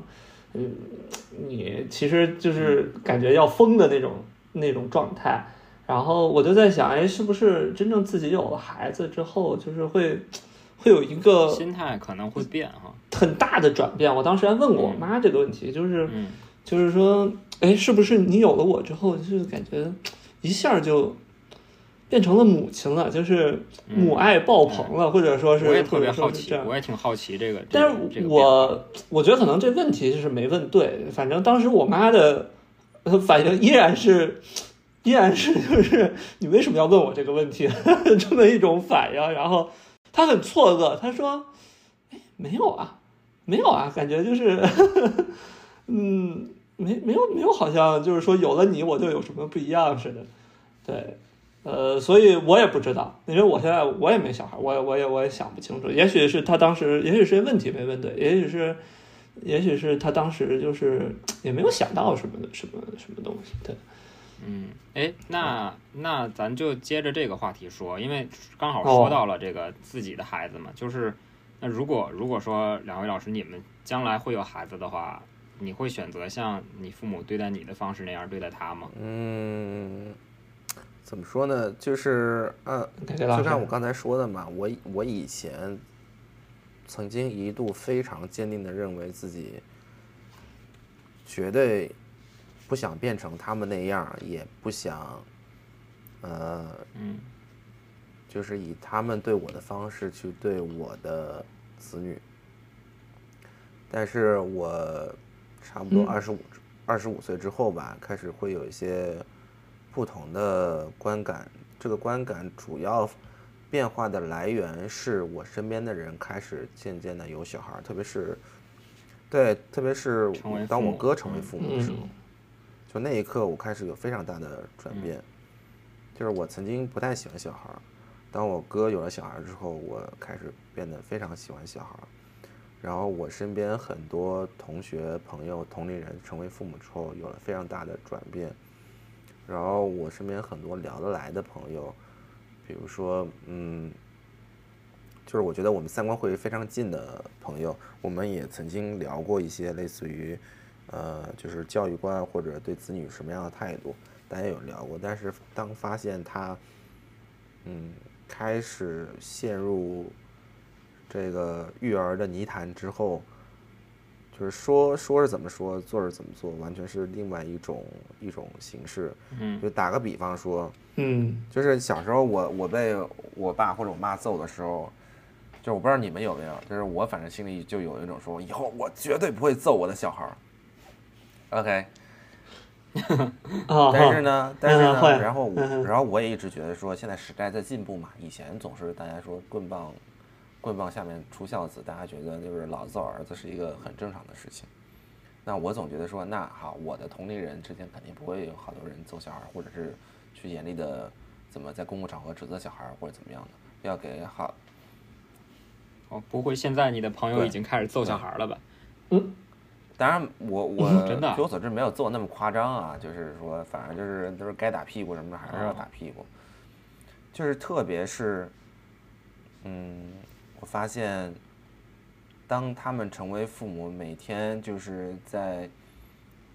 嗯，你其实就是感觉要疯的那种那种状态。然后我就在想，哎，是不是真正自己有了孩子之后，就是会会有一个心态可能会变哈。很大的转变？我当时还问过我妈这个问题，就是。嗯就是说，哎，是不是你有了我之后，就是感觉一下就变成了母亲了，就是母爱爆棚了，或者说是，嗯我也特别好奇这，我也挺好奇这个。但是个这个我我觉得可能这问题就是没问对，反正当时我妈的呃反应依然是，依然是就是你为什么要问我这个问题 [LAUGHS] 这么一种反应，然后她很错愕，她说，哎，没有啊，没有啊，感觉就是，嗯，没没有没有，好像就是说有了你我就有什么不一样似的，对。呃，所以我也不知道，因为我现在我也没小孩，我也我也我也想不清楚。也许是他当时，也许是问题没问对，也许是，也许是他当时就是也没有想到什么什么什么东西。对，嗯，哎，那那咱就接着这个话题说，因为刚好哦说到了这个自己的孩子嘛，就是那如果如果说两位老师你们将来会有孩子的话，你会选择像你父母对待你的方式那样对待他吗？嗯，怎么说呢？就是呃，感谢老师就像我刚才说的嘛，我我以前曾经一度非常坚定的认为自己绝对不想变成他们那样，也不想，呃，嗯就是以他们对我的方式去对我的子女。但是我差不多嗯二十五二十五岁之后吧，开始会有一些不同的观感。这个观感主要变化的来源是我身边的人开始渐渐的有小孩儿，特别是对，特别是当我哥成为嗯父母的时候，嗯就那一刻我开始有非常大的转变。就是我曾经不太喜欢小孩儿，当我哥有了小孩儿之后，我开始变得非常喜欢小孩儿。然后我身边很多同学、朋友、同龄人成为父母之后，有了非常大的转变。然后我身边很多聊得来的朋友，比如说，嗯，就是我觉得我们三观会非常近的朋友，我们也曾经聊过一些类似于，呃，就是教育观或者对子女什么样的态度，大家有聊过。但是当发现他，嗯，开始陷入这个育儿的泥潭之后，就是说说是怎么说，做是怎么做，完全是另外一种一种形式。嗯就打个比方说，嗯就是小时候我我被我爸或者我妈揍的时候，就是我不知道你们有没有，就是我反正心里就有一种说，以后我绝对不会揍我的小孩儿。OK，啊，[LAUGHS] 但是呢，但是呢，然后我然后我也一直觉得说，现在时代在进步嘛，以前总是大家说棍棒，棍棒下面出孝子，大家觉得就是老子揍儿子是一个很正常的事情。那我总觉得说，那好，我的同龄人之间肯定不会有好多人揍小孩儿，或者是去严厉的怎么在公共场合指责小孩儿或者怎么样的，要给好哦，不会，现在你的朋友已经开始揍小孩了吧？嗯当然我，我 [LAUGHS] 真的啊据我所知没有揍那么夸张啊，就是说，反正就是就是该打屁股什么的，还是要哦打屁股。就是特别是，嗯，我发现，当他们成为父母，每天就是在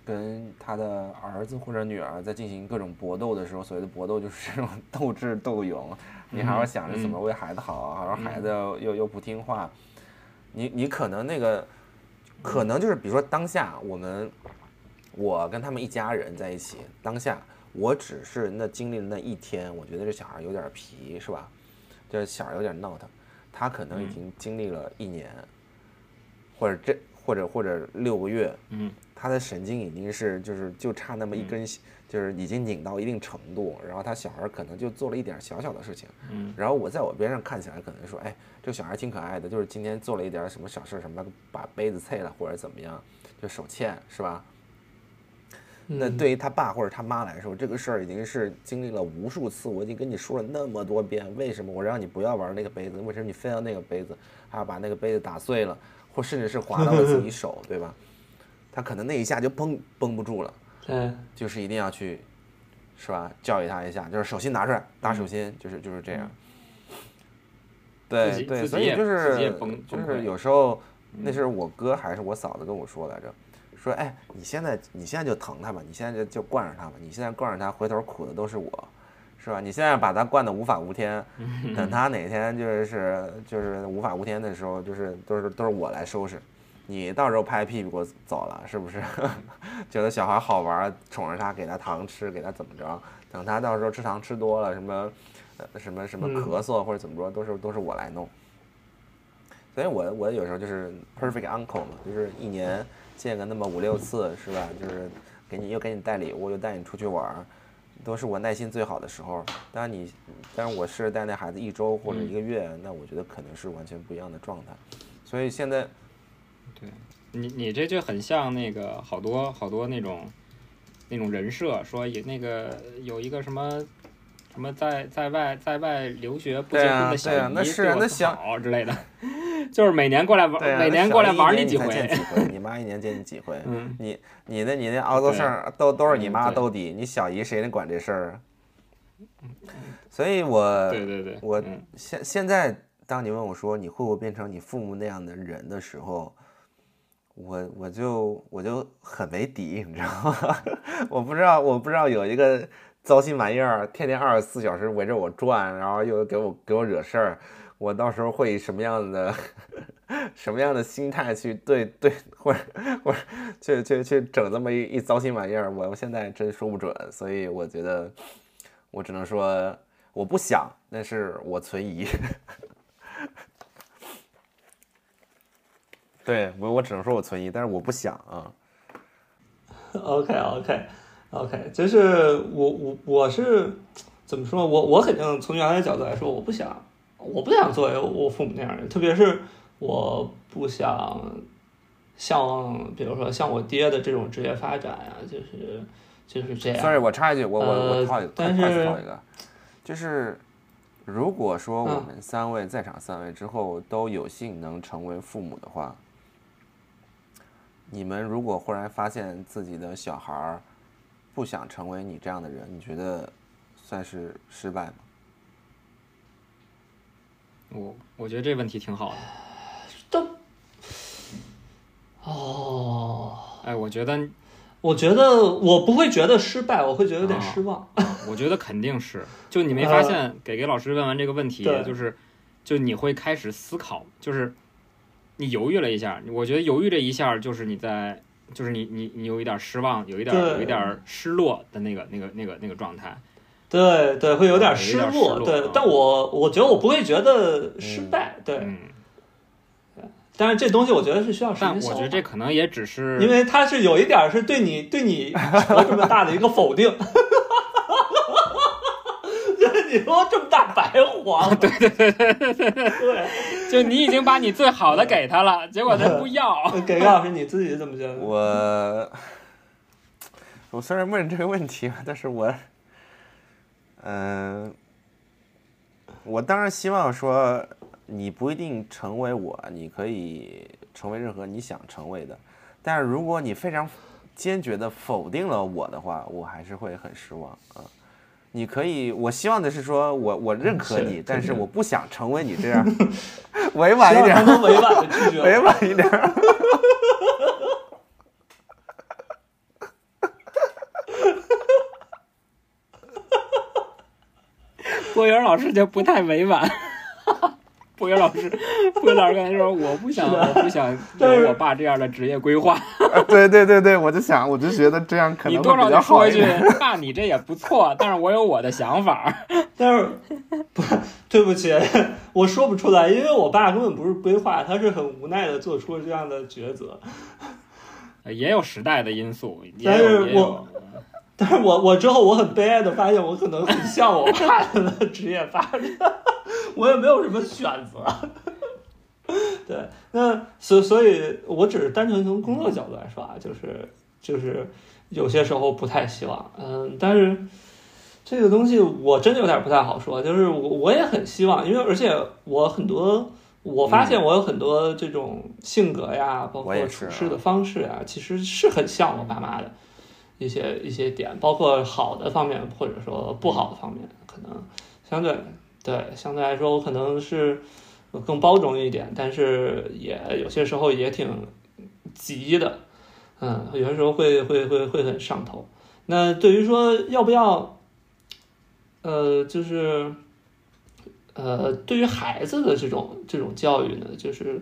跟他的儿子或者女儿在进行各种搏斗的时候，所谓的搏斗就是这种 [LAUGHS] 斗智斗勇，你还要想着怎么为孩子好，然后孩子又又不听话，你你可能那个。可能就是比如说当下我们，我跟他们一家人在一起，当下我只是那经历了那一天，我觉得这小孩有点皮，是吧？这小孩有点闹腾，他可能已经经历了一年，或者这或者或者六个月，嗯，他的神经已经是就是就差那么一根，就是已经拧到一定程度，然后他小孩可能就做了一点小小的事情，嗯，然后我在我边上看起来可能说，哎，这个小孩挺可爱的，就是今天做了一点什么小事，什么把杯子碎了或者怎么样，就手欠是吧？那嗯对于他爸或者他妈来说，这个事儿已经是经历了无数次，我已经跟你说了那么多遍，为什么我让你不要玩那个杯子？为什么你非要那个杯子，还要把那个杯子打碎了，或甚至是划到了自己手，对吧？他可能那一下就绷绷不住了，[LAUGHS] 对，就是一定要去，是吧？教育他一下，就是手心拿出来，打手心，就是就是这样。对对，所以就是就是有时候，那是我哥还是我嫂子跟我说来着，说哎，你现在你现在就疼他吧，你现在就就惯着他吧，你现在惯着他，回头苦的都是我，是吧？你现在把他惯得无法无天，[LAUGHS] 等他哪天就是就是无法无天的时候，就是都是都是我来收拾。你到时候拍屁股走了，是不是？[LAUGHS] 觉得小孩好玩，宠着他，给他糖吃，给他怎么着？等他到时候吃糖吃多了，什么，呃，什么什么嗯咳嗽或者怎么着，都是都是我来弄。所以我我有时候就是 perfect uncle 嘛，就是一年见个那么五六次，是吧？就是给你又给你带礼物，又带你出去玩儿，都是我耐心最好的时候。当然你，当然我是带那孩子一周或者一个月，那我觉得可能是完全不一样的状态。所以现在对你你这就很像那个好多好多那种那种人设，说也那个有一个什么什么在在外在外留学不结婚的小姨对啊那是对我特那想好之类的，[LAUGHS] [LAUGHS] 就是每年过来玩，啊，每年过来玩你几回 [LAUGHS] 你妈一年见你几回？嗯，你你那你那熬头事儿都都是你妈兜底，你小姨谁能管这事儿啊？所以我对对对，我嗯现现在，当你问我说你会不会变成你父母那样的人的时候，我我就我就很没底，你知道吗？[LAUGHS] 我不知道我不知道有一个糟心玩意儿，天天二十四小时围着我转，然后又给我给我惹事儿，我到时候会以什么样的 [LAUGHS] 什么样的心态去对对，或者或者去去去整这么一一糟心玩意儿，我现在真说不准，所以我觉得我只能说我不想，但是我存疑。[LAUGHS] 对我，我只能说我存疑，但是我不想啊。OK OK OK，就是我我我是怎么说？我我肯定从原来的角度来说，我不想，我不想作为我父母那样的人，特别是我不想像比如说像我爹的这种职业发展呀、就是就是这样。Sorry，我插一句，我我我呃套一个，快但是套一个，就是如果说我嗯们三位在场三位之后都有幸能成为父母的话，你们如果忽然发现自己的小孩儿不想成为你这样的人，你觉得算是失败吗？我我觉得这问题挺好的，都哦，哎，我觉得我觉得我不会觉得失败，我会觉得有点失望。我觉得肯定是，就你没发现，给给老师问完这个问题对，就是，就你会开始思考，就是你犹豫了一下，我觉得犹豫这一下，就是你在，就是你你你有一点失望，有一点有一点失落的那个那个那个那个状态，对对，会有点失落对啊，但我我觉得我不会觉得失败，对。嗯，但是这东西我觉得是需要时但我觉得这可能也只是因为它是有一点是对你对你 [LAUGHS] 活这么大的一个否定。[LAUGHS] 就是你说这么大白黄，对对对对对对就你已经把你最好的给他了，结果他不要，[LAUGHS] 给个老师你自己怎么觉得？我我虽然问这个问题，但是我，嗯、我当然希望说你不一定成为我，你可以成为任何你想成为的，但是如果你非常坚决的否定了我的话，我还是会很失望啊。你可以，我希望的是说我我认可是你，但是我不想成为你这样，[LAUGHS] 委婉一点委婉的拒绝委。婉一点儿。郭源老师就不太委婉，博源老师，博源老师刚才说我不想，我不想 [LAUGHS] 有我爸这样的职业规划。[LAUGHS] 啊对对对对，我就想，我就觉得这样可你多少能会比较得说一句爸，你这也不错，但是我有我的想法。[LAUGHS] 但是不，对不起，我说不出来，因为我爸根本不是规划，他是很无奈的做出了这样的抉择。也有时代的因素，也但是有也有我。但是我我之后我很悲哀的发现，我可能很像我爸的职业发展，我也没有什么选择。[LAUGHS] 对，那所所以，我只是单纯从工作角度来说啊，就是就是有些时候不太希望，嗯，但是这个东西我真的有点不太好说，就是我我也很希望，因为而且我很多。我发现我有很多这种性格呀，包括处事的方式啊，其实是很像我爸妈的一些一些点，包括好的方面或者说不好的方面，可能相对对相对来说，我可能是更包容一点，但是也有些时候也挺急的，嗯，有些时候会会会会很上头。那对于说要不要，呃，就是。呃，对于孩子的这种这种教育呢，就是，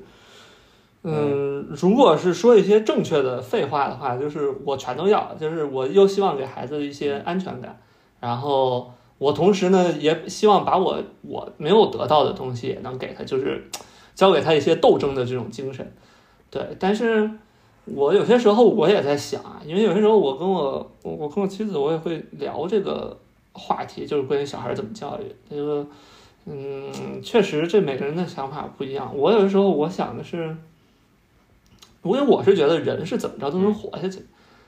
嗯，如果是说一些正确的废话的话，就是我全都要，就是我又希望给孩子一些安全感，然后我同时呢也希望把我我没有得到的东西也能给他，就是教给他一些斗争的这种精神，对。但是我有些时候我也在想啊，因为有些时候我跟我我跟我妻子我也会聊这个话题，就是关于小孩怎么教育这个。嗯，确实，这每个人的想法不一样。我有的时候我想的是，因为我是觉得人是怎么着都能活下去，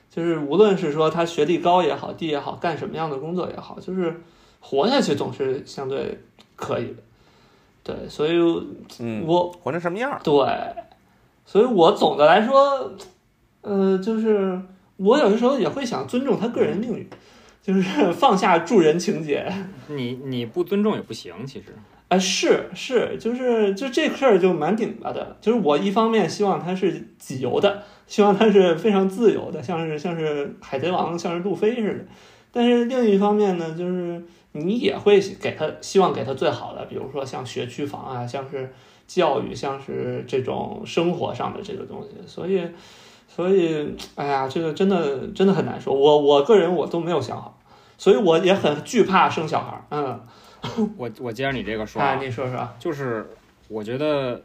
就是无论是说他学历高也好，低也好，干什么样的工作也好，就是活下去总是相对可以的。对，所以嗯，我活成什么样儿？对，所以我总的来说，呃，就是我有的时候也会想尊重他个人命运，就是放下助人情节。[LAUGHS] 你你不尊重也不行，其实。啊，是是，就是就这事儿就蛮顶巴的。就是我一方面希望他是己由的，希望他是非常自由的，像是像是海贼王，像是路飞似的。但是另一方面呢，就是你也会给他希望给他最好的，比如说像学区房啊，像是教育，像是这种生活上的这个东西。所以，所以，哎呀，这个真的真的很难说。我我个人我都没有想好，所以我也很惧怕生小孩儿。嗯，[LAUGHS] 我我接着你这个说啊，啊，你说说。就是我觉得，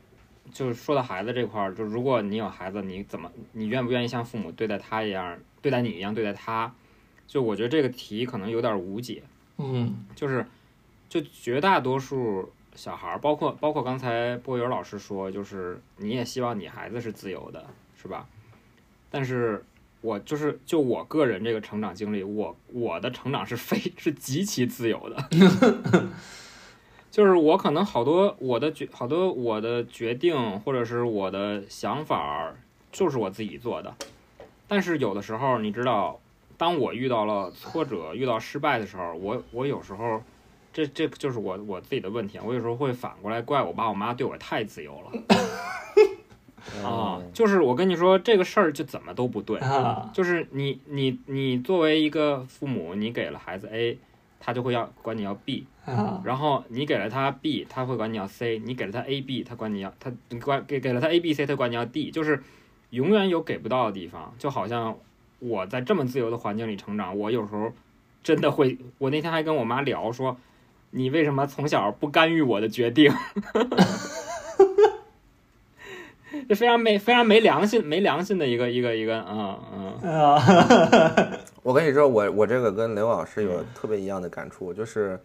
就是说到孩子这块儿，就如果你有孩子，你怎么，你愿不愿意像父母对待他一样，对待你一样对待他？就我觉得这个题可能有点无解。嗯就是，就绝大多数小孩儿，包括包括刚才波友老师说，就是你也希望你孩子是自由的，是吧？但是我就是就我个人这个成长经历，我我的成长是非是极其自由的，[LAUGHS] 就是我可能好多我的决好多我的决定或者是我的想法，就是我自己做的，但是有的时候你知道。当我遇到了挫折、遇到失败的时候，我我有时候，这这就是我我自己的问题。我有时候会反过来怪我爸我妈对我太自由了 [LAUGHS] 啊，就是我跟你说这个事儿就怎么都不对，啊，就是你你你作为一个父母，你给了孩子 A，他就会要管你要 B，啊。然后你给了他 B，他会管你要 C，你给了他 A B，他管你要他你管给给了他 A B C，他管你要 D，就是永远有给不到的地方，就好像我在这么自由的环境里成长，我有时候真的会，我那天还跟我妈聊说，你为什么从小不干预我的决定？[LAUGHS] 这非常没非常没良心没良心的一个一个一个嗯嗯啊，[LAUGHS] 我跟你说，我我这个跟刘老师有特别一样的感触，就是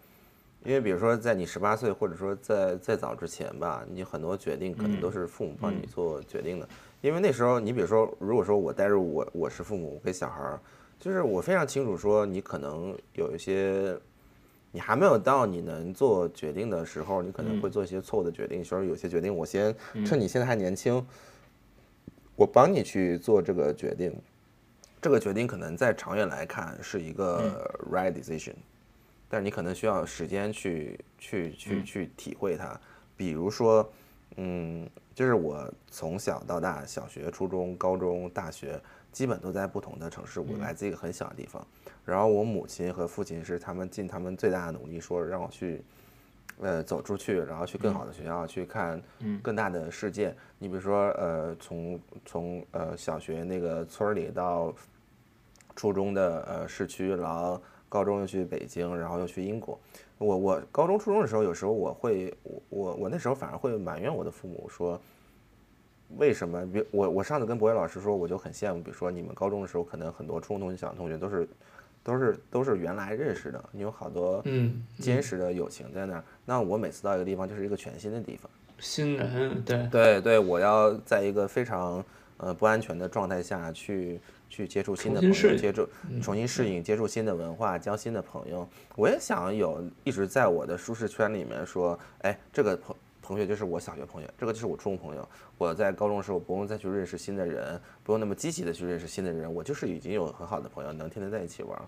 因为比如说在你十八岁，或者说在再早之前吧，你很多决定可能都是父母帮你做决定的。因为那时候，你比如说，如果说我带入我我是父母给小孩儿，就是我非常清楚说，你可能有一些。你还没有到你能做决定的时候，你可能会做一些错误的决定。说有些决定，我先趁你现在还年轻，我帮你去做这个决定。这个决定可能在长远来看是一个 right decision，、但是你可能需要时间去去去去体会它。比如说，嗯，就是我从小到大，小学、初中、高中、大学，基本都在不同的城市。我来自一个很小的地方，然后我母亲和父亲是他们尽他们最大的努力，说让我去呃走出去，然后去更好的学校，去看嗯更大的世界。你比如说呃从从呃小学那个村儿里到初中的呃市区，然后高中又去北京，然后又去英国。我我高中初中的时候，有时候我会我我我那时候反而会埋怨我的父母说，为什么？比我我上次跟博伟老师说，我就很羡慕，比如说你们高中的时候，可能很多初中同学、小学同学都是都是都是原来认识的，你有好多嗯，坚实的友情在那儿。那我每次到一个地方，就是一个全新的地方。新人对，对对，我要在一个非常呃不安全的状态下去去接触新的朋友，接触重新适应，接触新的文化，交新的朋友。我也想有一直在我的舒适圈里面说，哎，这个朋同学就是我小学朋友，这个就是我初中朋友。我在高中的时候不用再去认识新的人，不用那么积极的去认识新的人，我就是已经有很好的朋友，能天天在一起玩。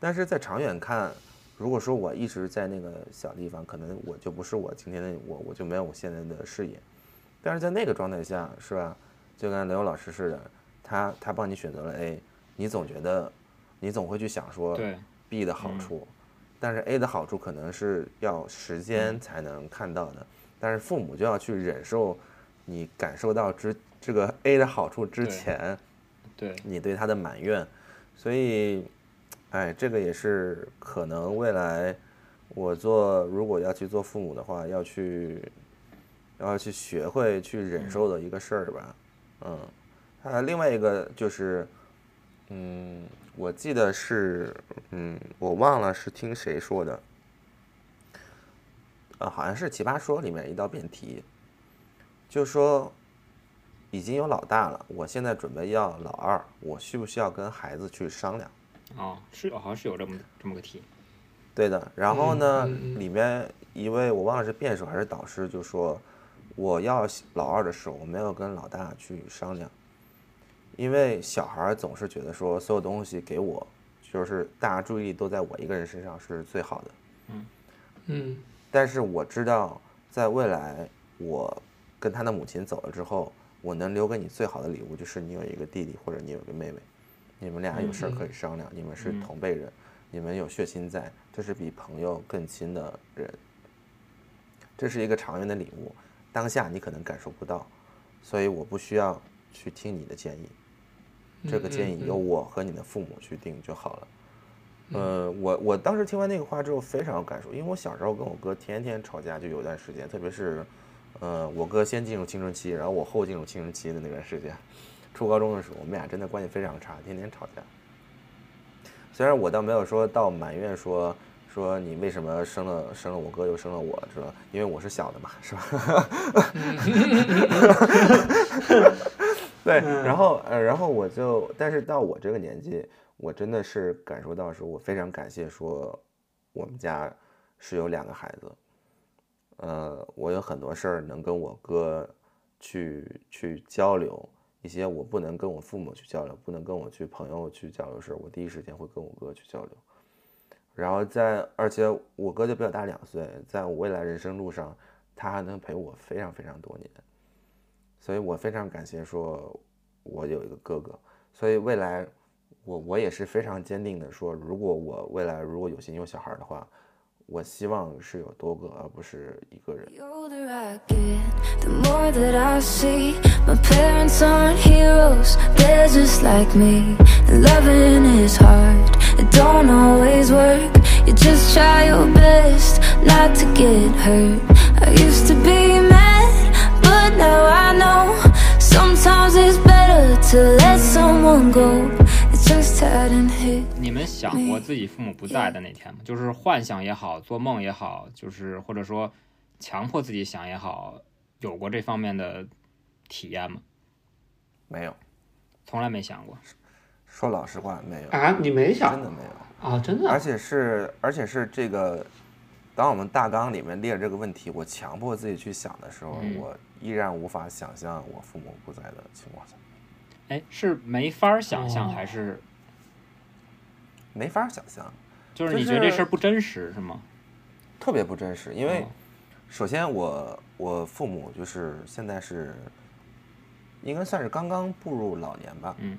但是在长远看，如果说我一直在那个小地方，可能我就不是我今天的我，我就没有我现在的视野。但是在那个状态下，是吧？就跟刘勇老师似的，他他帮你选择了 A，你总觉得，你总会去想说对 B 的好处，但是 A 的好处可能是要时间才能看到的，但是父母就要去忍受你感受到之这个 A 的好处之前，对，你对他的埋怨，所以，哎，这个也是可能未来我做如果要去做父母的话，要去要去学会去忍受的一个事儿吧，嗯，还有另外一个就是，嗯，我记得是，嗯，我忘了是听谁说的，呃，好像是《奇葩说》里面一道辩题，就说已经有老大了，我现在准备要老二，我需不需要跟孩子去商量？哦，是好像是有这么这么个题，对的，然后呢，里面一位我忘了是辩手还是导师就说，我要老二的时候，我没有跟老大去商量，因为小孩总是觉得说所有东西给我，就是大家注意力都在我一个人身上是最好的。嗯嗯但是我知道，在未来我跟他的母亲走了之后，我能留给你最好的礼物就是你有一个弟弟或者你有个妹妹，你们俩有事儿可以商量，你们是嗯。同辈人，你们有血亲在，这是比朋友更亲的人，这是一个长远的礼物，当下你可能感受不到，所以我不需要去听你的建议，这个建议由我和你的父母去定就好了。呃，我我当时听完那个话之后非常有感触，因为我小时候跟我哥天天吵架，就有一段时间，特别是，呃，我哥先进入青春期，然后我后进入青春期的那段时间，初高中的时候，我们俩真的关系非常差，天天吵架。虽然我倒没有说到埋怨说说你为什么生了生了我哥又生了我，是吧？因为我是小的嘛，是吧？[LAUGHS] 对，然后呃，然后我就，但是到我这个年纪，我真的是感受到说，我非常感谢说，我们家是有两个孩子，呃，我有很多事儿能跟我哥去去交流，一些我不能跟我父母去交流，不能跟我去朋友去交流的事儿，我第一时间会跟我哥去交流。然后在，而且我哥就比我大两岁，在我未来人生路上，他还能陪我非常非常多年。所以我非常感谢说，我有一个哥哥，所以未来我我也是非常坚定的说，如果我未来如果有幸有小孩的话，我希望是有多个，而不是一个人。The older I get, the more that I see. My parents aren't heroes, they're just like me. And loving is hard, it don't always work. You just try your best not to get hurt. I used to be mad, but now I know sometimes it's better to let someone go. 你们想过自己父母不在的那天吗？就是幻想也好，做梦也好，就是或者说强迫自己想也好，有过这方面的体验吗？没有，从来没想过。说老实话，没有，啊，你没想真的没有。啊？真的啊而？且是，而且是这个，当我们大纲里面列这个问题，我强迫自己去想的时候，嗯我依然无法想象我父母不在的情况下，哎，是没法儿想象，哦还是没法想象，就是你觉得这事儿不真实是吗？特别不真实。因为哦首先我我父母就是现在是，应该算是刚刚步入老年吧，嗯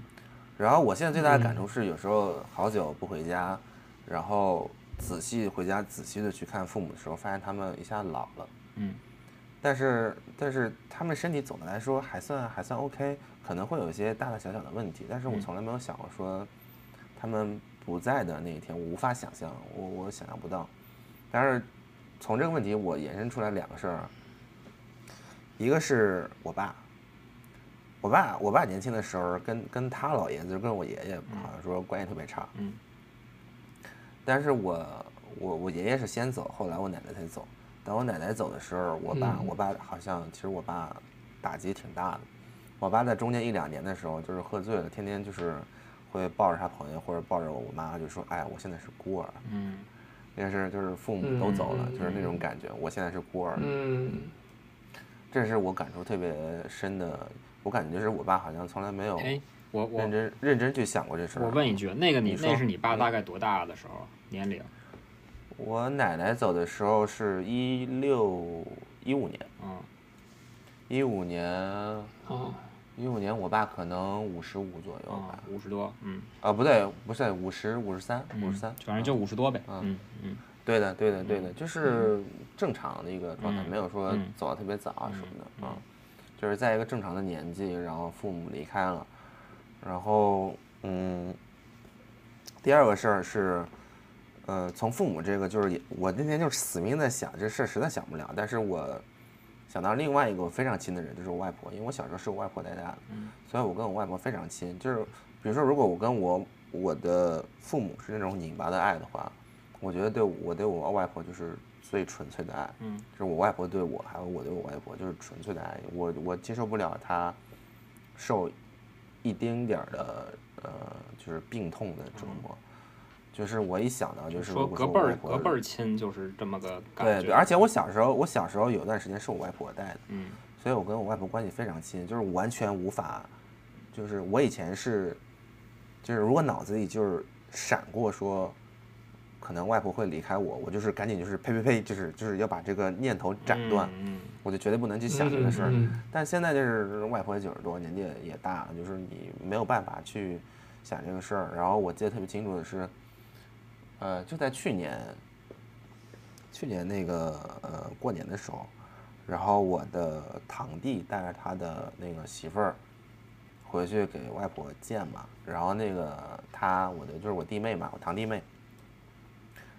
然后我现在最大的感触是，有时候好久不回家，然后仔细回家仔细的去看父母的时候，发现他们一下老了。嗯。但是但是他们身体总的来说还算还算 OK，可能会有一些大大小小的问题，但是我嗯从来没有想过说他们不在的那一天，我无法想象，我我想象不到。但是从这个问题我延伸出来两个事儿，一个是我爸，我爸我爸年轻的时候跟跟他老爷，就是跟我爷爷好像说关系特别差。嗯。但是我我我爷爷是先走，后来我奶奶才走。等我奶奶走的时候，我爸、嗯我爸好像其实我爸打击挺大的。我爸在中间一两年的时候，就是喝醉了，天天就是会抱着他朋友或者抱着我妈，就说：“哎，我现在是孤儿。”嗯那是就是父母都走了，嗯就是那种感觉。我现在是孤儿，嗯这是我感触特别深的。我感觉就是我爸好像从来没有哎，我我认真认真去想过这事儿。我问一句，那个你那是你爸嗯大概多大的时候年龄？我奶奶走的时候是一六一五年，嗯一五年哦一五年我爸可能五十五左右啊吧，，五十多，嗯，啊不对，不是五十五十三五嗯十三，反正就五十多呗，嗯嗯嗯。对的对的对的，就是正常的一个状态，嗯没有说嗯走的特别早啊什么嗯的啊，就是在一个正常的年纪，然后父母离开了，然后嗯，第二个事儿是，呃，从父母这个就是也，我那天就是死命在想这事儿，实在想不了，但是我想到另外一个我非常亲的人，就是我外婆，因为我小时候是我外婆带大的，嗯所以我跟我外婆非常亲。就是比如说，如果我跟我我的父母是那种拧巴的爱的话，我觉得对我对我外婆就是最纯粹的爱，嗯就是我外婆对我，还有我对我外婆就是纯粹的爱。我我接受不了她受一丁点儿的呃，就是病痛的折磨。就是我一想到，就是说隔辈儿隔辈儿亲就是这么个感觉，对对，而且我小时候，我小时候有段时间是我外婆带的，嗯所以我跟我外婆关系非常亲，就是完全无法，就是我以前是，就是如果脑子里就是闪过说，可能外婆会离开我，我就是赶紧就是呸呸呸，就是就是要把这个念头斩断，嗯我就绝对不能去想这个事儿。嗯嗯但现在就是外婆九十多，年纪也也大了，就是你没有办法去想这个事儿。然后我记得特别清楚的是，呃，就在去年，去年那个呃过年的时候，然后我的堂弟带着他的那个媳妇儿回去给外婆见嘛，然后那个他我的就是我弟妹嘛，我堂弟妹。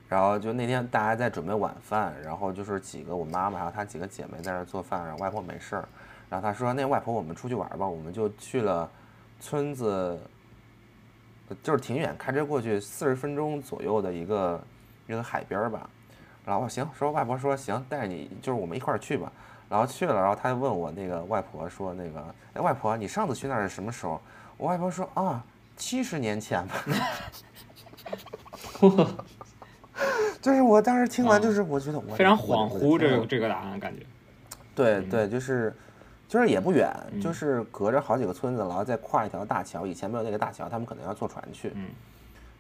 然后就那天大家在准备晚饭，然后就是几个我妈妈还有她几个姐妹在那儿做饭，然后外婆没事儿，然后她说那外婆我们出去玩吧，我们就去了村子，就是挺远，开车过去四十分钟左右的一个一个海边吧。然后我行，说外婆说行，带你就是我们一块儿去吧。然后去了，然后他就问我那个外婆说那个，哎外婆你上次去那儿是什么时候？我外婆说啊，七十年前吧。[LAUGHS] [LAUGHS] 就是我当时听完，就是我觉得我非常恍惚这个这个答案感觉，对对，就是就是也不远，嗯就是隔着好几个村子，然后再跨一条大桥。以前没有那个大桥，他们可能要坐船去。嗯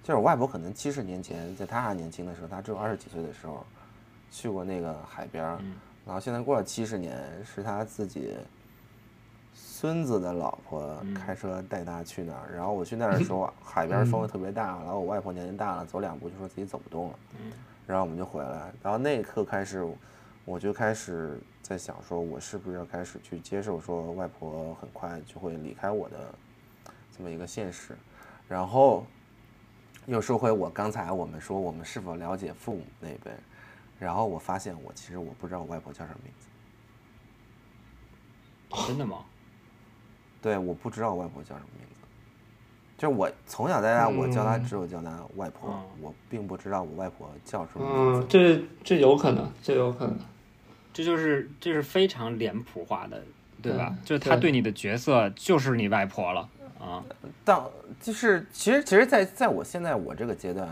就是我外婆可能七十年前，在她还年轻的时候，她只有二十几岁的时候，去过那个海边然后现在过了七十年，是她自己孙子的老婆嗯开车带她去那儿。然后我去那儿的时候，[LAUGHS] 海边风又特别大，然后我外婆年纪大了，走两步就说自己走不动了。嗯然后我们就回来，然后那一刻开始，我就开始在想说，我是不是要开始去接受说外婆很快就会离开我的这么一个现实，然后又说回我刚才我们说我们是否了解父母那边，然后我发现我其实我不知道我外婆叫什么名字，真的吗？对，我不知道我外婆叫什么名字。就是我从小到大，我叫她嗯只有叫她外婆，嗯我并不知道我外婆叫什么名字。嗯，这这有可能，这有可能。这就是这是非常脸谱化的，对吧？嗯就是他对对你的角色就是你外婆了啊，到就是其实其实在，在我现在我这个阶段，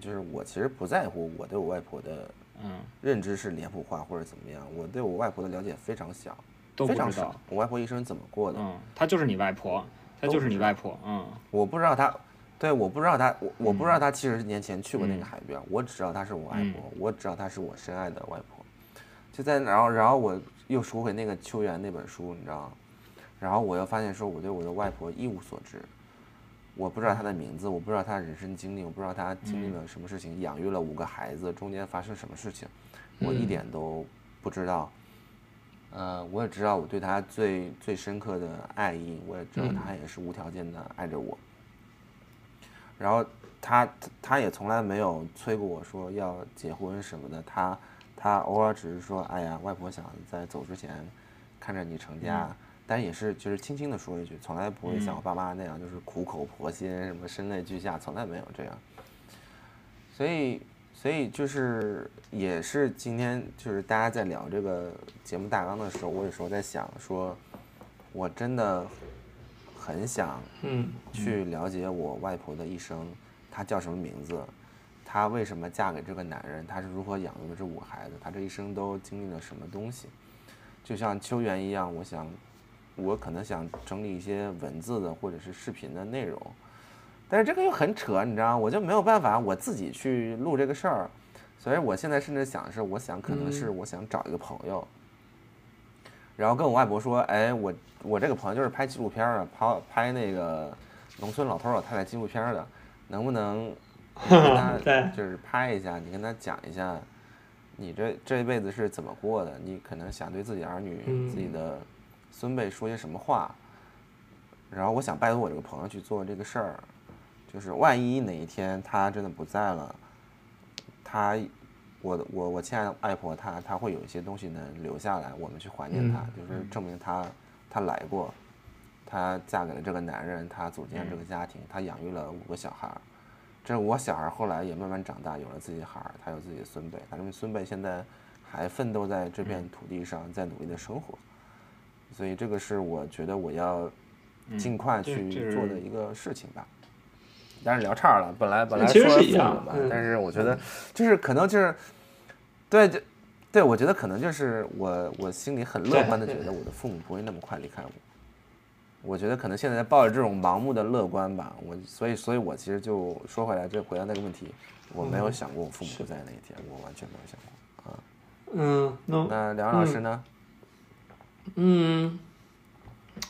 就是我其实不在乎我对我外婆的嗯，认知是脸谱化或者怎么样，我对我外婆的了解非常小，都不非常少，。我外婆一生怎么过的，嗯，她就是你外婆，她就是你外婆，嗯我不知道她，对，我不知道她，我我不知道她七十年前去过那个嗯海边，我只知道她是我外婆，嗯我只知道她是我深爱的外婆。就在然后然后我又赎回那个秋园那本书，你知道吗？然后我又发现说我对我的外婆一无所知，我不知道她的名字，我不知道她人生经历，我不知道她经历了什么事情，养育了五个孩子，中间发生什么事情，我一嗯点都不知道。呃，我也知道我对她最最深刻的爱意，我也知道嗯他也是无条件的爱着我。然后他他他也从来没有催过我说要结婚什么的，他他偶尔只是说，哎呀，外婆想在走之前看着你成家，但也是就是轻轻的说一句，从来不会像我爸妈那样就是苦口婆心，什么声泪俱下，从来没有这样。所以所以就是也是今天就是大家在聊这个节目大纲的时候，我有时候在想说，我真的很想嗯。去了解我外婆的一生，她叫什么名字，她为什么嫁给这个男人，她是如何养育了这五个孩子，她这一生都经历了什么东西。就像秋园一样，我想，我可能想整理一些文字的或者是视频的内容，但是这个又很扯，你知道吗，我就没有办法我自己去录这个事儿，所以我现在甚至想是，我想可能是我想找一个朋友，然后跟我外婆说，哎，我我这个朋友就是拍纪录片儿的，拍拍那个农村老头儿老太太纪录片儿的，能不能你跟 [LAUGHS] 他对就是拍一下，你跟他讲一下，你这这一辈子是怎么过的？你可能想对自己儿女、嗯自己的孙辈说些什么话？然后我想拜托我这个朋友去做这个事儿，就是万一哪一天他真的不在了，他，我的我我亲爱的外婆她她会有一些东西能留下来，我们去怀念她，嗯就是证明她她来过，她嫁给了这个男人，她组建这个家庭，她养育了五个小孩儿。这五个小孩后来也慢慢长大，有了自己的孩儿，他有自己的孙辈，他们孙辈现在还奋斗在这嗯片土地上，在努力的生活。所以这个是我觉得我要尽快去做的一个事情吧。但是聊岔了，本来本来说是一样父母嘛嗯但是我觉得就是可能就是对这对我觉得可能就是我我心里很乐观的觉得我的父母不会那么快离开我。我觉得可能现在抱着这种盲目的乐观吧，我所以所以我其实就说回来，这回到那个问题，我没有想过我父母不在那一天，我完全没有想过啊。嗯，那那梁老师呢？嗯，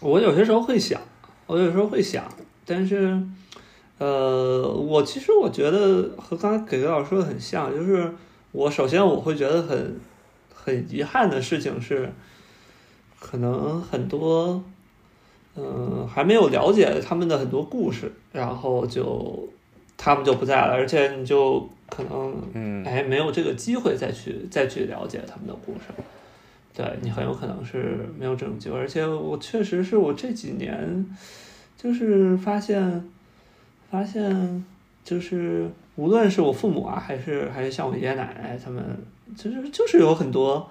我有些时候会想，我有时候会想，但是，呃，我其实我觉得和刚才给给老师说的很像，就是我首先我会觉得很很遗憾的事情是，可能很多，嗯、还没有了解他们的很多故事，然后就他们就不在了，而且你就可能嗯哎，没有这个机会再去再去了解他们的故事。对你很有可能是没有这种机会，而且我确实是我这几年就是发现发现就是无论是我父母啊，还是还是像我爷爷奶奶他们，就是就是有很多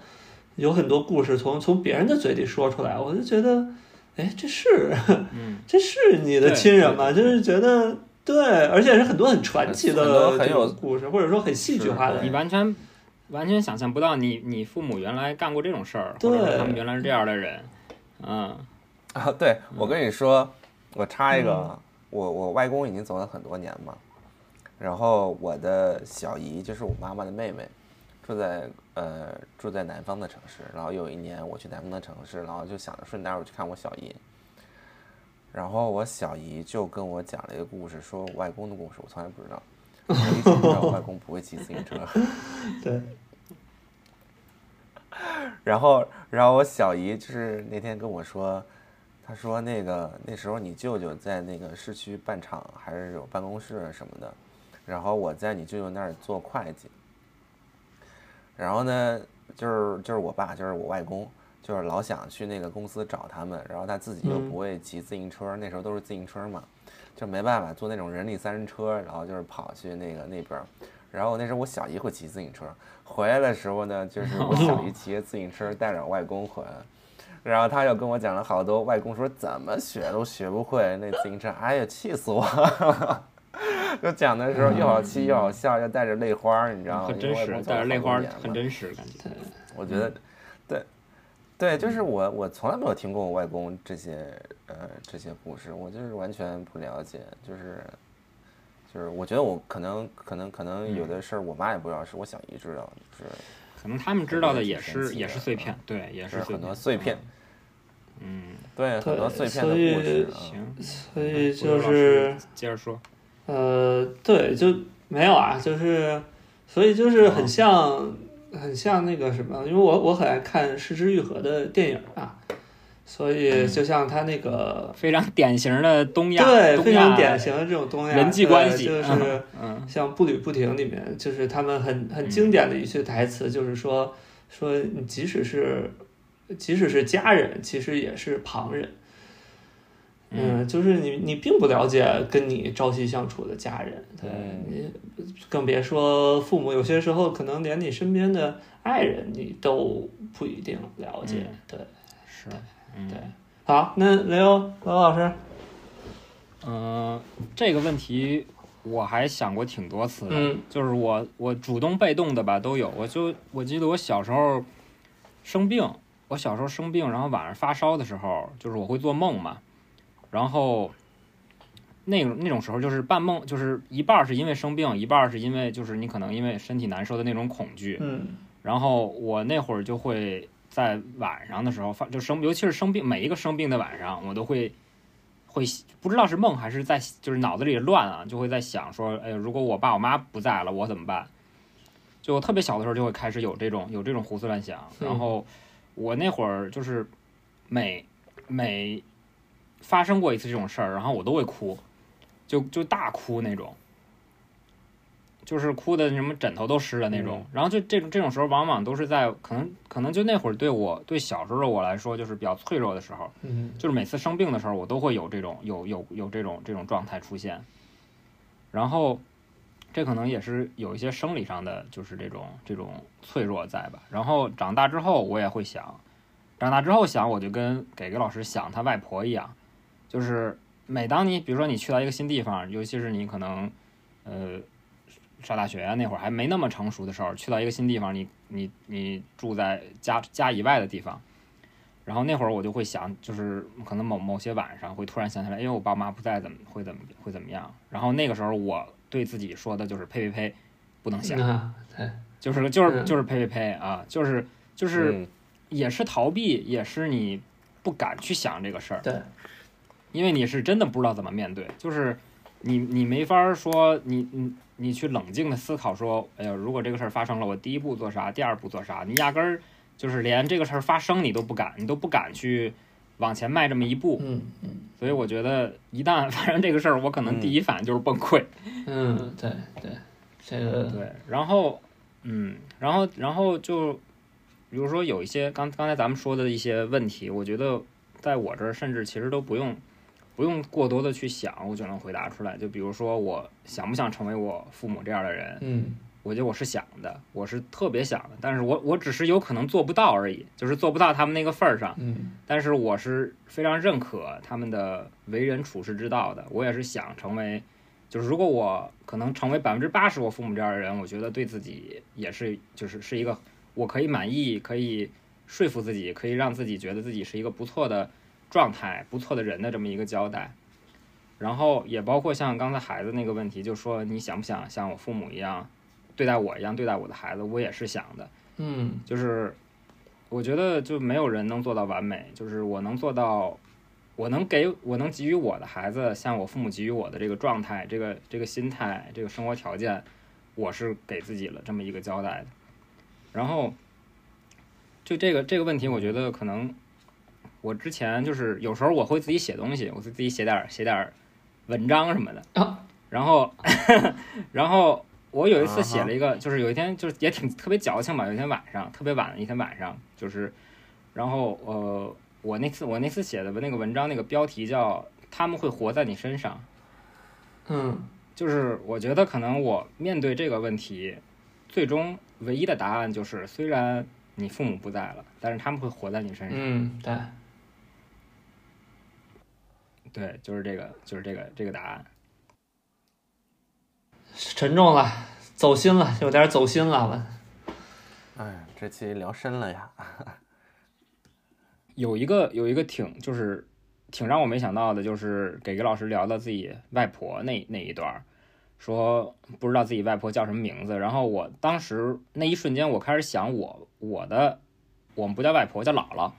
有很多故事从从别人的嘴里说出来，我就觉得，哎，这是嗯，[LAUGHS] 这是你的亲人吗？就是觉得对，而且是很多很传奇很多的很有故事，或者说很戏剧化的你完全完全想象不到你你父母原来干过这种事儿，对或者他们原来是这样的人，嗯，啊，对，我跟你说，我插一个，嗯。我我外公已经走了很多年嘛，然后我的小姨就是我妈妈的妹妹，住在呃住在南方的城市，然后有一年我去南方的城市，然后就想着顺带我去看我小姨，然后我小姨就跟我讲了一个故事，说我外公的故事，我从来不知道，我一直不知道我外公不会骑自行车。[LAUGHS] 对，[LAUGHS] 然后，然后我小姨就是那天跟我说，她说那个那时候你舅舅在那个市区办厂，还是有办公室什么的，然后我在你舅舅那儿做会计。然后呢，就是就是我爸，就是我外公，就是老想去那个公司找他们，然后他自己又嗯不会骑自行车，那时候都是自行车嘛，就没办法坐那种人力三轮车，然后就是跑去那个那边。然后那时候我小姨会骑自行车，回来的时候呢，就是我小姨骑着自行车带着我外公回来，然后他又跟我讲了好多，外公说怎么学都学不会那自行车，哎呀气死我了！[LAUGHS] 就讲的时候又好气又好笑，又带着泪花，你知道吗？很真实带着泪花很真实感觉。我觉得，对，对，就是我，我从来没有听过我外公这些呃这些故事，我就是完全不了解，就是就是我觉得我可能可能可能有的事儿我妈也不知道，是我小姨知道，就是。可能他们知道的也是也是碎片，对，也是很多碎片，嗯，对，很多碎片的故事。啊行，所以就是接着说，呃，对，就没有啊，就是，所以就是很像，很像那个什么，因为我我很爱看《失之愈合》的电影啊，所以就像他那个，[LAUGHS] 非常典型的东亚，对，非常典型的这种东亚人际关系就是嗯。像《步履不停》里面，就是他们很很经典的一句台词，就是说说你即使是即使是家人，其实也是旁人。嗯，就是你，你并不了解跟你朝夕相处的家人，对嗯你，更别说父母。有些时候，可能连你身边的爱人，你都不一定了解。嗯对是，嗯对，好，那雷欧罗老师，嗯，这个问题我还想过挺多次的，嗯就是我我主动被动的吧都有。我就我记得我小时候生病，我小时候生病，然后晚上发烧的时候，就是我会做梦嘛，然后那种那种时候就是半梦，就是一半儿是因为生病，一半儿是因为就是你可能因为身体难受的那种恐惧。嗯然后我那会儿就会在晚上的时候发，就生，尤其是生病，每一个生病的晚上，我都会会不知道是梦还是在就是脑子里乱啊，就会在想说，哎，如果我爸我妈不在了，我怎么办？就特别小的时候就会开始有这种有这种胡思乱想，嗯然后我那会儿就是每每发生过一次这种事儿，然后我都会哭，就就大哭那种。就是哭的什么枕头都湿了那种，然后就这种这种时候，往往都是在可能可能就那会儿对我对小时候的我来说，就是比较脆弱的时候，嗯就是每次生病的时候，我都会有这种有有有这种这种状态出现，然后这可能也是有一些生理上的就是这种这种脆弱在吧。然后长大之后，我也会想，长大之后想，我就跟给给老师想他外婆一样，就是每当你比如说你去到一个新地方，尤其是你可能呃上大学啊那会儿还没那么成熟的时候，去到一个新地方，你你你住在家家以外的地方。然后那会儿我就会想，就是可能某某些晚上会突然想起来，哎呦，我爸妈不在，怎么会怎么会怎么样？然后那个时候我对自己说的就是呸呸呸，不能想，就是就是嗯就是呸呸呸啊，就是就是嗯也是逃避，也是你不敢去想这个事儿，对，因为你是真的不知道怎么面对，就是你你没法儿说你你你去冷静的思考说，哎呀，如果这个事儿发生了，我第一步做啥，第二步做啥，你压根儿就是连这个事儿发生你都不敢，你都不敢去往前迈这么一步，嗯嗯所以我觉得一旦发生这个事儿，我可能第一反应就是崩溃。[LAUGHS] 嗯，对对，这个对，然后，嗯，然后，然后就，比如说有一些刚刚才咱们说的一些问题，我觉得在我这儿甚至其实都不用不用过多的去想，我就能回答出来。就比如说，我想不想成为我父母这样的人？嗯我觉得我是想的，我是特别想的，但是我我只是有可能做不到而已，就是做不到他们那个份儿上。嗯但是我是非常认可他们的为人处事之道的。我也是想成为，就是如果我可能成为百分之八十我父母这样的人，我觉得对自己也是就是是一个我可以满意，可以说服自己，可以让自己觉得自己是一个不错的状态、不错的人的这么一个交代。然后也包括像刚才孩子那个问题，就说你想不想像我父母一样对待我一样对待我的孩子？我也是想的。嗯就是我觉得就没有人能做到完美，就是我能做到，我能给我能给予我的孩子像我父母给予我的这个状态、这个这个心态、这个生活条件，我是给自己了这么一个交代的。然后就这个这个问题，我觉得可能我之前就是有时候我会自己写东西，我会自己写点写点文章什么的啊，[LAUGHS] 然后 [LAUGHS] 然后我有一次写了一个，就是有一天就是也挺特别矫情吧，有一天晚上特别晚的一天晚上，就是然后呃，我那次我那次写的那个文章那个标题叫“他们会活在你身上”，嗯。就是我觉得可能我面对这个问题，最终唯一的答案就是，虽然你父母不在了，但是他们会活在你身上。嗯，对，对，就是这个，就是这个这个答案。沉重了，走心了，有点走心了，我哎，这期聊深了呀。有一个有一个挺就是挺让我没想到的，就是给给老师聊到自己外婆那那一段，说不知道自己外婆叫什么名字。然后我当时那一瞬间，我开始想我我的我们不叫外婆，叫姥姥。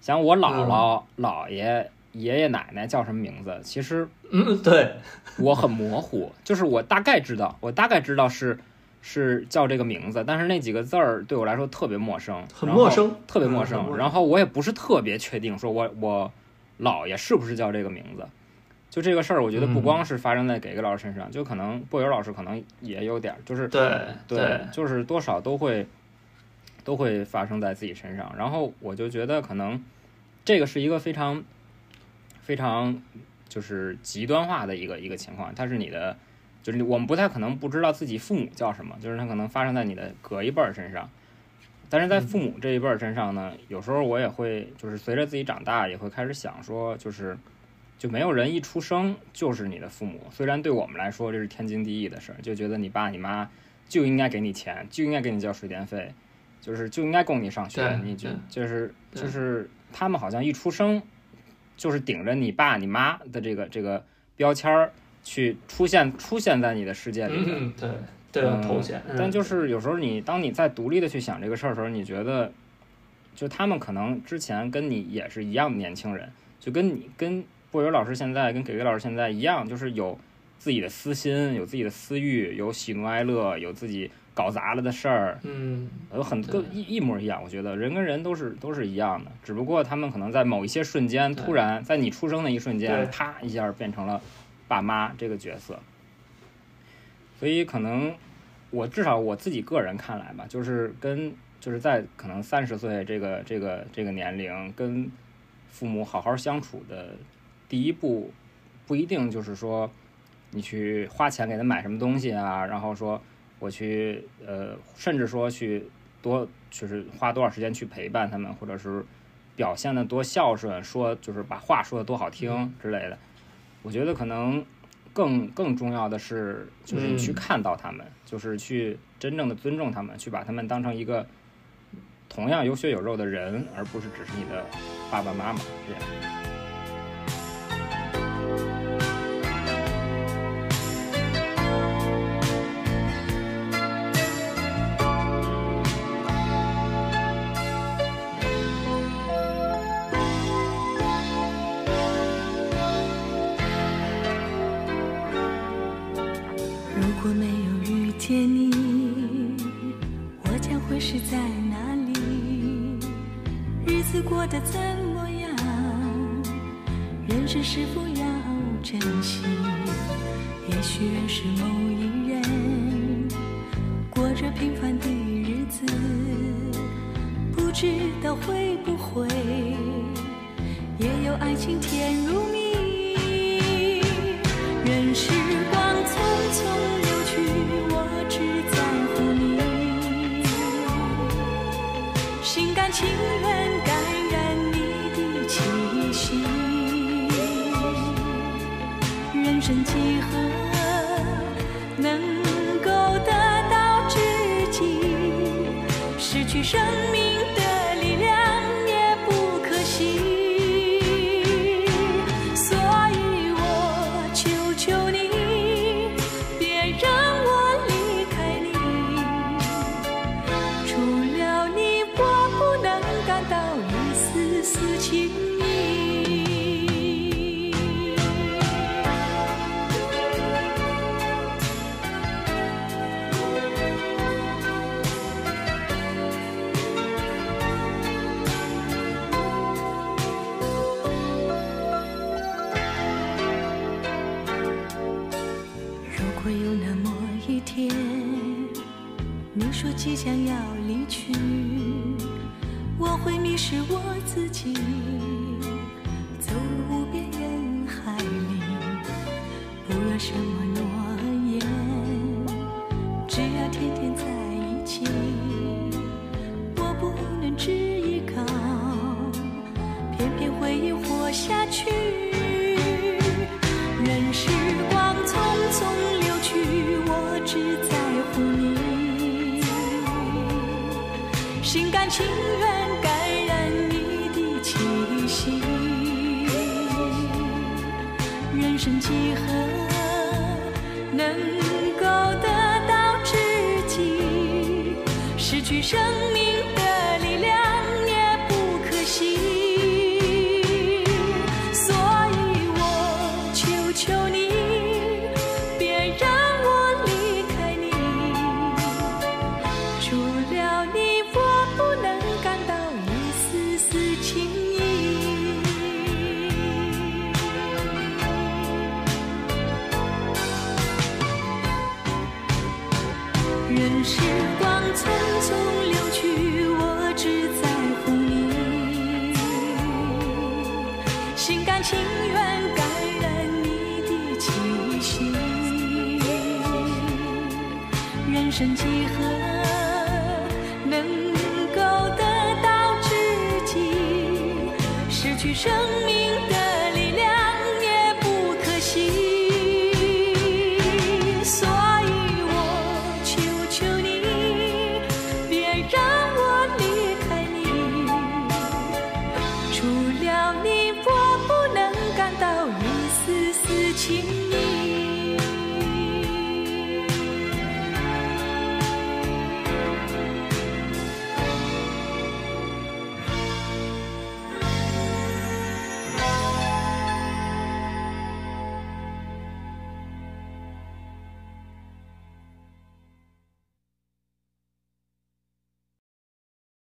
想我姥姥、姥爷、爷爷奶奶叫什么名字，其实嗯，对，我很模糊，[LAUGHS] 就是我大概知道，我大概知道是是叫这个名字，但是那几个字儿对我来说特别陌生，很陌生特别陌生。然后我也不是特别确定，说我我姥爷是不是叫这个名字。就这个事儿，我觉得不嗯光是发生在给给老师身上，就可能波友老师可能也有点儿，就是对对，就是多少都会都会发生在自己身上。然后我就觉得可能这个是一个非常非常就是极端化的一个一个情况，它是你的，就是我们不太可能不知道自己父母叫什么，就是它可能发生在你的隔一辈儿身上。但是在父母这一辈儿身上呢，有时候我也会，就是随着自己长大，也会开始想说，就是就没有人一出生就是你的父母。虽然对我们来说这是天经地义的事儿，就觉得你爸你妈就应该给你钱，就应该给你交水电费，就是就应该供你上学。你就就是就是他们好像一出生就是顶着你爸你妈的这个这个标签儿去出现出现在你的世界里的。嗯，对对嗯头衔，嗯但就是有时候你当你在独立的去想这个事儿的时候，你觉得，就他们可能之前跟你也是一样的年轻人，就跟你跟波友老师现在跟给给老师现在一样，就是有自己的私心，有自己的私欲，有喜怒哀乐，有自己搞砸了的事儿，嗯有很多一一模一样。我觉得人跟人都是都是一样的，只不过他们可能在某一些瞬间，突然在你出生的一瞬间，啪一下变成了爸妈这个角色。所以可能我至少我自己个人看来吧，就是跟就是在可能三十岁这个这个这个年龄，跟父母好好相处的第一步，不一定就是说你去花钱给他买什么东西啊，然后说我去呃，甚至说去多就是花多少时间去陪伴他们，或者是表现的多孝顺，说就是把话说的多好听之类的。我觉得可能更更重要的是，就是你去嗯看到他们，就是去真正的尊重他们，去把他们当成一个同样有血有肉的人，而不是只是你的爸爸妈妈这样。人生几何能即将要离去，我会迷失我自己，